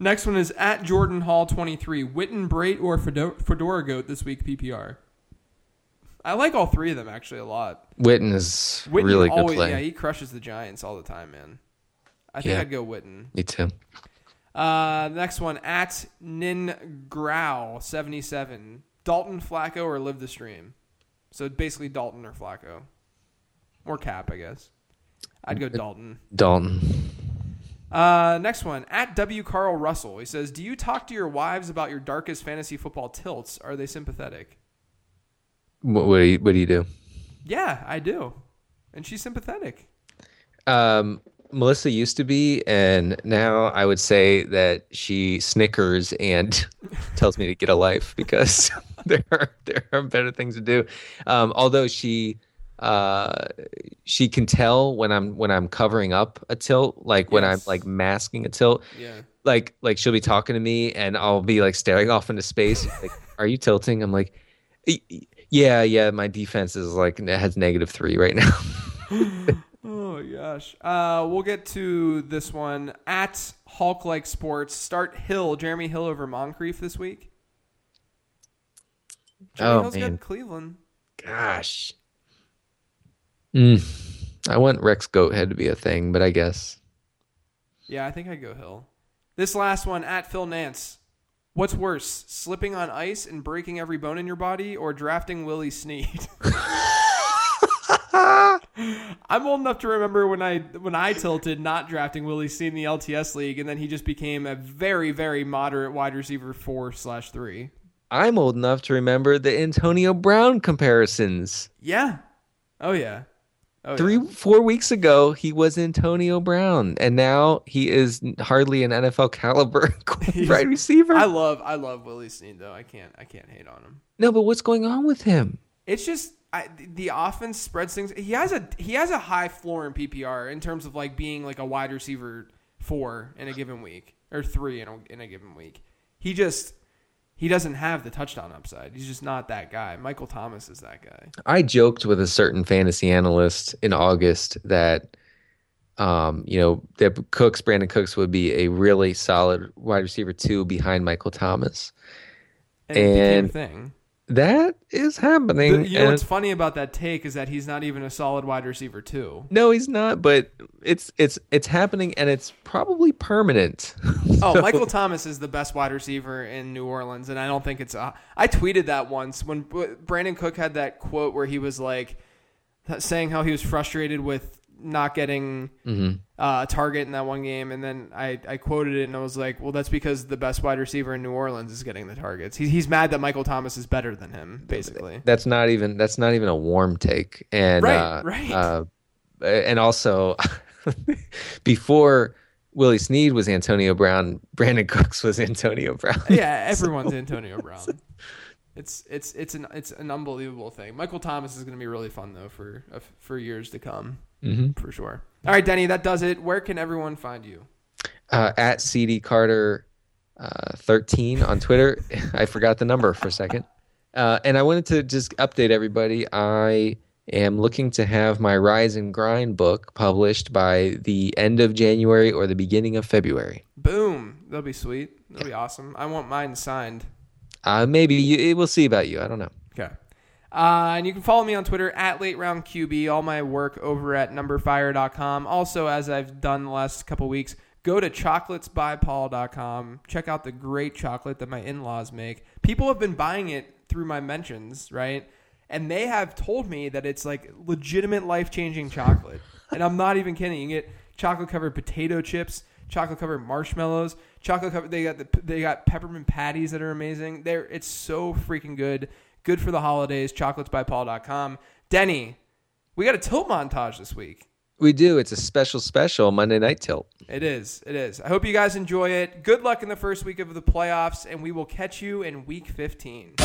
Next one is at Jordan Hall twenty three. Witten, Brate, or Fedora, Goat this week PPR. I like all three of them actually a lot. Witten is Witten really good play. Yeah, he crushes the Giants all the time, man. I think Yeah. I'd go Witten. Me too. Uh, next one at Nin Grow seventy seven. Dalton Flacco or live the stream. So basically Dalton or Flacco, or Kap, I guess. I'd go Dalton. Dalton. Uh, next one at W Carl Russell. He says, "Do you talk to your wives about your darkest fantasy football tilts? Are they sympathetic?" What, what, do you, what do you do? Yeah, I do, and she's sympathetic. Um, Melissa used to be, and now I would say that she snickers and tells me to get a life because there are there are better things to do. Um, although she uh, she can tell when I'm when I'm covering up a tilt, like when I'm like masking a tilt. Yeah. Like like she'll be talking to me, and I'll be like staring off into space. Like, are you tilting? I'm like, "Y- y- yeah, yeah. My defense is like it has negative three right now. Oh gosh. Uh, we'll get to this one at Hulk Like Sports. Start Hill, Jeremy Hill over Moncrief this week. Jeremy Oh, Hill's man. got Cleveland. Gosh. Mm. I want Rex Goathead to be a thing, but I guess. Yeah, I think I'd go Hill. This last one at Phil Nance. What's worse, slipping on ice and breaking every bone in your body, or drafting Willie Snead? I'm old enough to remember when I when I tilted not drafting Willie Snead in the LTS league, and then he just became a very very moderate wide receiver four slash three. I'm old enough to remember the Antonio Brown comparisons. Yeah. Oh yeah. Oh, Three, yeah. four weeks ago, he was Antonio Brown, and now he is hardly an NFL caliber wide receiver. I love I love Willie Snead though. I can't I can't hate on him. no, but what's going on with him? It's just I, the offense spreads things. He has a he has a high floor in PPR in terms of like being like a wide receiver four in a given week or three in a, in a given week. He just he doesn't have the touchdown upside. He's just not that guy. Michael Thomas is that guy. I joked with a certain fantasy analyst in August that, um, you know, that Cooks, Brandin Cooks, would be a really solid wide receiver two behind Michael Thomas. And, it became a And thing. That is happening. The- you know what's funny about that take is that he's not even a solid wide receiver too. no, he's not. But it's it's it's happening, and it's probably permanent. Oh, So- Michael Thomas is the best wide receiver in New Orleans, and I don't think it's. A, I tweeted that once when Brandin Cook had that quote where he was like saying how he was frustrated with not getting uh, a target in that one game, and then I, I quoted it and I was like, well, that's because the best wide receiver in New Orleans is getting the targets. He's he's mad that Michael Thomas is better than him, basically. That's not even that's not even a warm take. And Right, uh, right. Uh, and also, before Willie Snead was Antonio Brown, Brandin Cooks was Antonio Brown. yeah, everyone's Antonio Brown. It's it's it's an it's an unbelievable thing. Michael Thomas is going to be really fun though for uh, for years to come, Mhm. for sure. All right, Denny, that does it. Where can everyone find you? uh, at CD Carter uh, 13 on Twitter. I forgot the number for a second. Uh, and I wanted to just update everybody. I am looking to have my Rise and Grind book published by the end of January or the beginning of February. Boom, that'll be sweet. That'll be awesome. I want mine signed. Uh, maybe you, we'll see about you. I don't know. Okay. Uh, and you can follow me on Twitter at late round QB. All my work over at numberfire.com. Also, as I've done the last couple weeks, go to chocolatesbypaul.com. Check out the great chocolate that my in laws make. People have been buying it through my mentions, right? And they have told me that it's like legitimate life changing chocolate. and I'm not even kidding. You get chocolate covered potato chips, chocolate covered marshmallows, chocolate covered. They got the they got peppermint patties that are amazing. They're it's so freaking good. Good for the holidays. Chocolatesbypaul.com. Denny, we got a tilt montage this week. We do. It's a special, special Monday Night Tilt. It is. It is. I hope you guys enjoy it. Good luck in the first week of the playoffs, and we will catch you in week 15.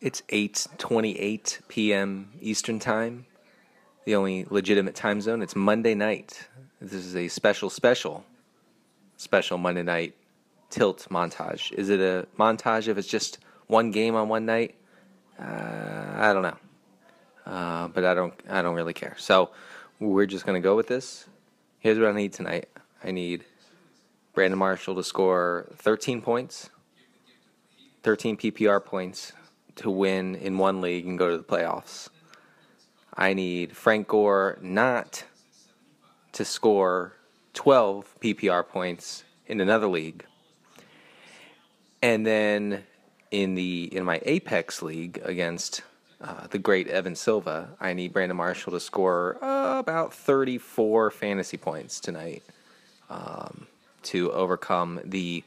It's 8:28 p.m. Eastern Time. The only legitimate time zone. It's Monday night. This is a special special special Monday night tilt montage. Is it a montage if it's just one game on one night? Uh, I don't know. Uh, but I don't I don't really care. So we're just to go with this. Here's what I need tonight. I need Brandon Marshall to score 13 points. 13 PPR points to win in one league and go to the playoffs. I need Frank Gore not to score 12 PPR points in another league. And then in the in my Apex league against uh, the great Evan Silva, I need Brandon Marshall to score uh, about 34 fantasy points tonight um, to overcome the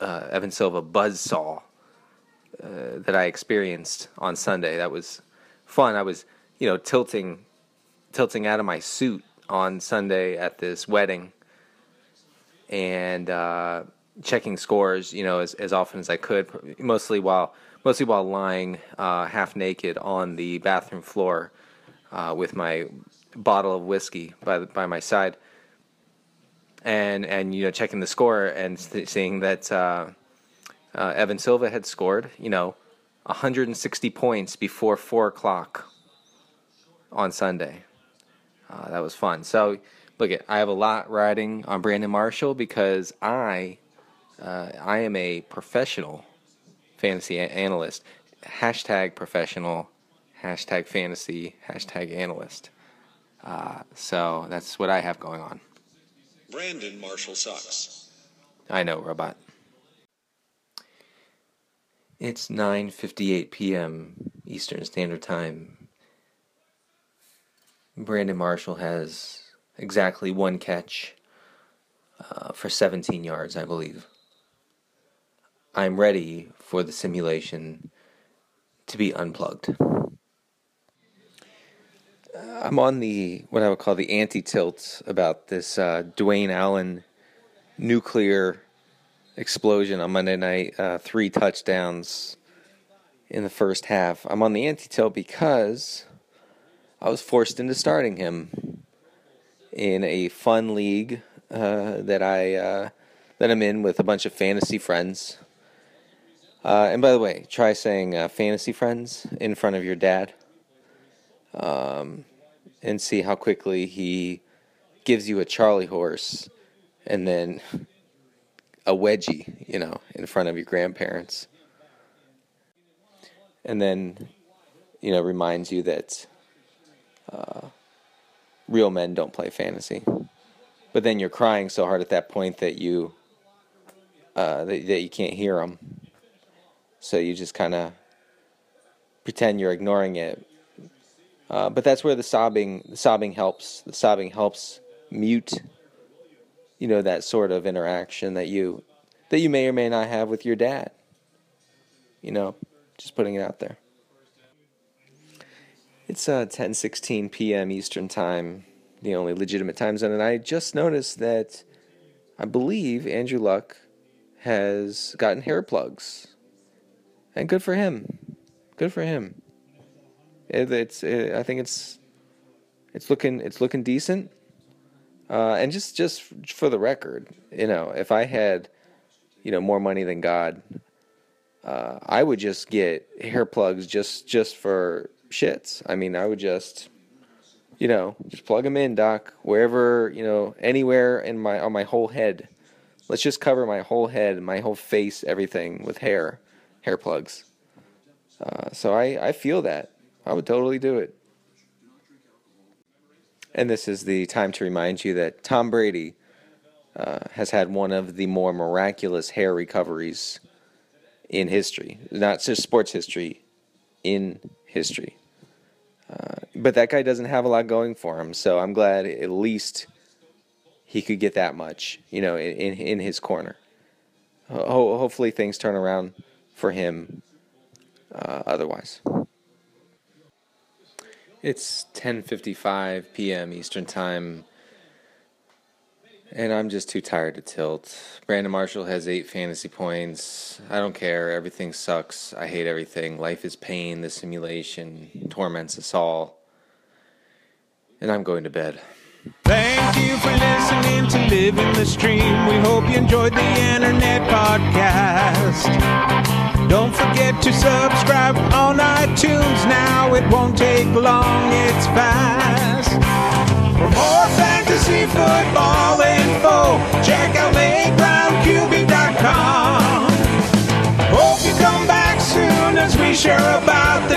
uh, Evan Silva buzzsaw uh, that I experienced on Sunday. That was fun. I was, you know, tilting, tilting out of my suit on Sunday at this wedding, and uh, checking scores, you know, as, as often as I could. Mostly while, mostly while lying uh, half naked on the bathroom floor uh, with my bottle of whiskey by the, by my side, and and you know, checking the score and seeing that. Uh, uh, Evan Silva had scored, you know, 160 points before four o'clock on Sunday. Uh, that was fun. So, look, at I have a lot riding on Brandon Marshall because I, uh, I am a professional fantasy a- analyst. Hashtag professional, hashtag fantasy, hashtag analyst. Uh, so that's what I have going on. Brandon Marshall sucks. I know, robot. It's 9:58 p.m. Eastern Standard Time. Brandon Marshall has exactly one catch uh, for 17 yards, I believe. I'm ready for the simulation to be unplugged. I'm on the what I would call the anti-tilt about this uh, Dwayne Allen nuclear explosion on Monday night, uh, three touchdowns in the first half. I'm on the anti-tilt because I was forced into starting him in a fun league uh, that I uh, that I'm in with a bunch of fantasy friends. Uh, and by the way, try saying uh, "fantasy friends" in front of your dad, um, and see how quickly he gives you a Charlie horse, and then a wedgie, you know, in front of your grandparents. And then, you know, reminds you that real men don't play fantasy. But then you're crying so hard at that point that you uh, that, that you can't hear them. So you just kind of pretend you're ignoring it. Uh, but that's where the sobbing the sobbing helps. The sobbing helps mute you know that sort of interaction that you that you may or may not have with your dad you know just putting it out there It's uh, 10:16 p.m. Eastern Time, the only legitimate time zone, and I just noticed that I believe Andrew Luck has gotten hair plugs, and good for him. Good for him. It, it's it, I think it's it's looking it's looking decent. Uh, and just just for the record, you know, if I had you know more money than God, uh, I would just get hair plugs just just for shits. I mean, I would just you know just plug them in, doc, wherever you know anywhere in my on my whole head. Let's just cover my whole head, my whole face, everything with hair, hair plugs. Uh, so I I feel that I would totally do it. And this is the time to remind you that Tom Brady uh, has had one of the more miraculous hair recoveries in history, not just sports history, in history. Uh, but that guy doesn't have a lot going for him, so I'm glad at least he could get that much, you know, in in his corner. Ho- hopefully things turn around for him. Uh, otherwise. It's 10:55 p.m. Eastern Time. And I'm just too tired to tilt. Brandon Marshall has 8 fantasy points. I don't care. Everything sucks. I hate everything. Life is pain. The simulation torments us all. And I'm going to bed. Thank you for listening to Living the Stream. We hope you enjoyed the internet podcast. Don't forget to subscribe on iTunes now. It won't take long, it's fast. For more fantasy football info, check out LateRoundQB.com. Hope you come back soon as we share about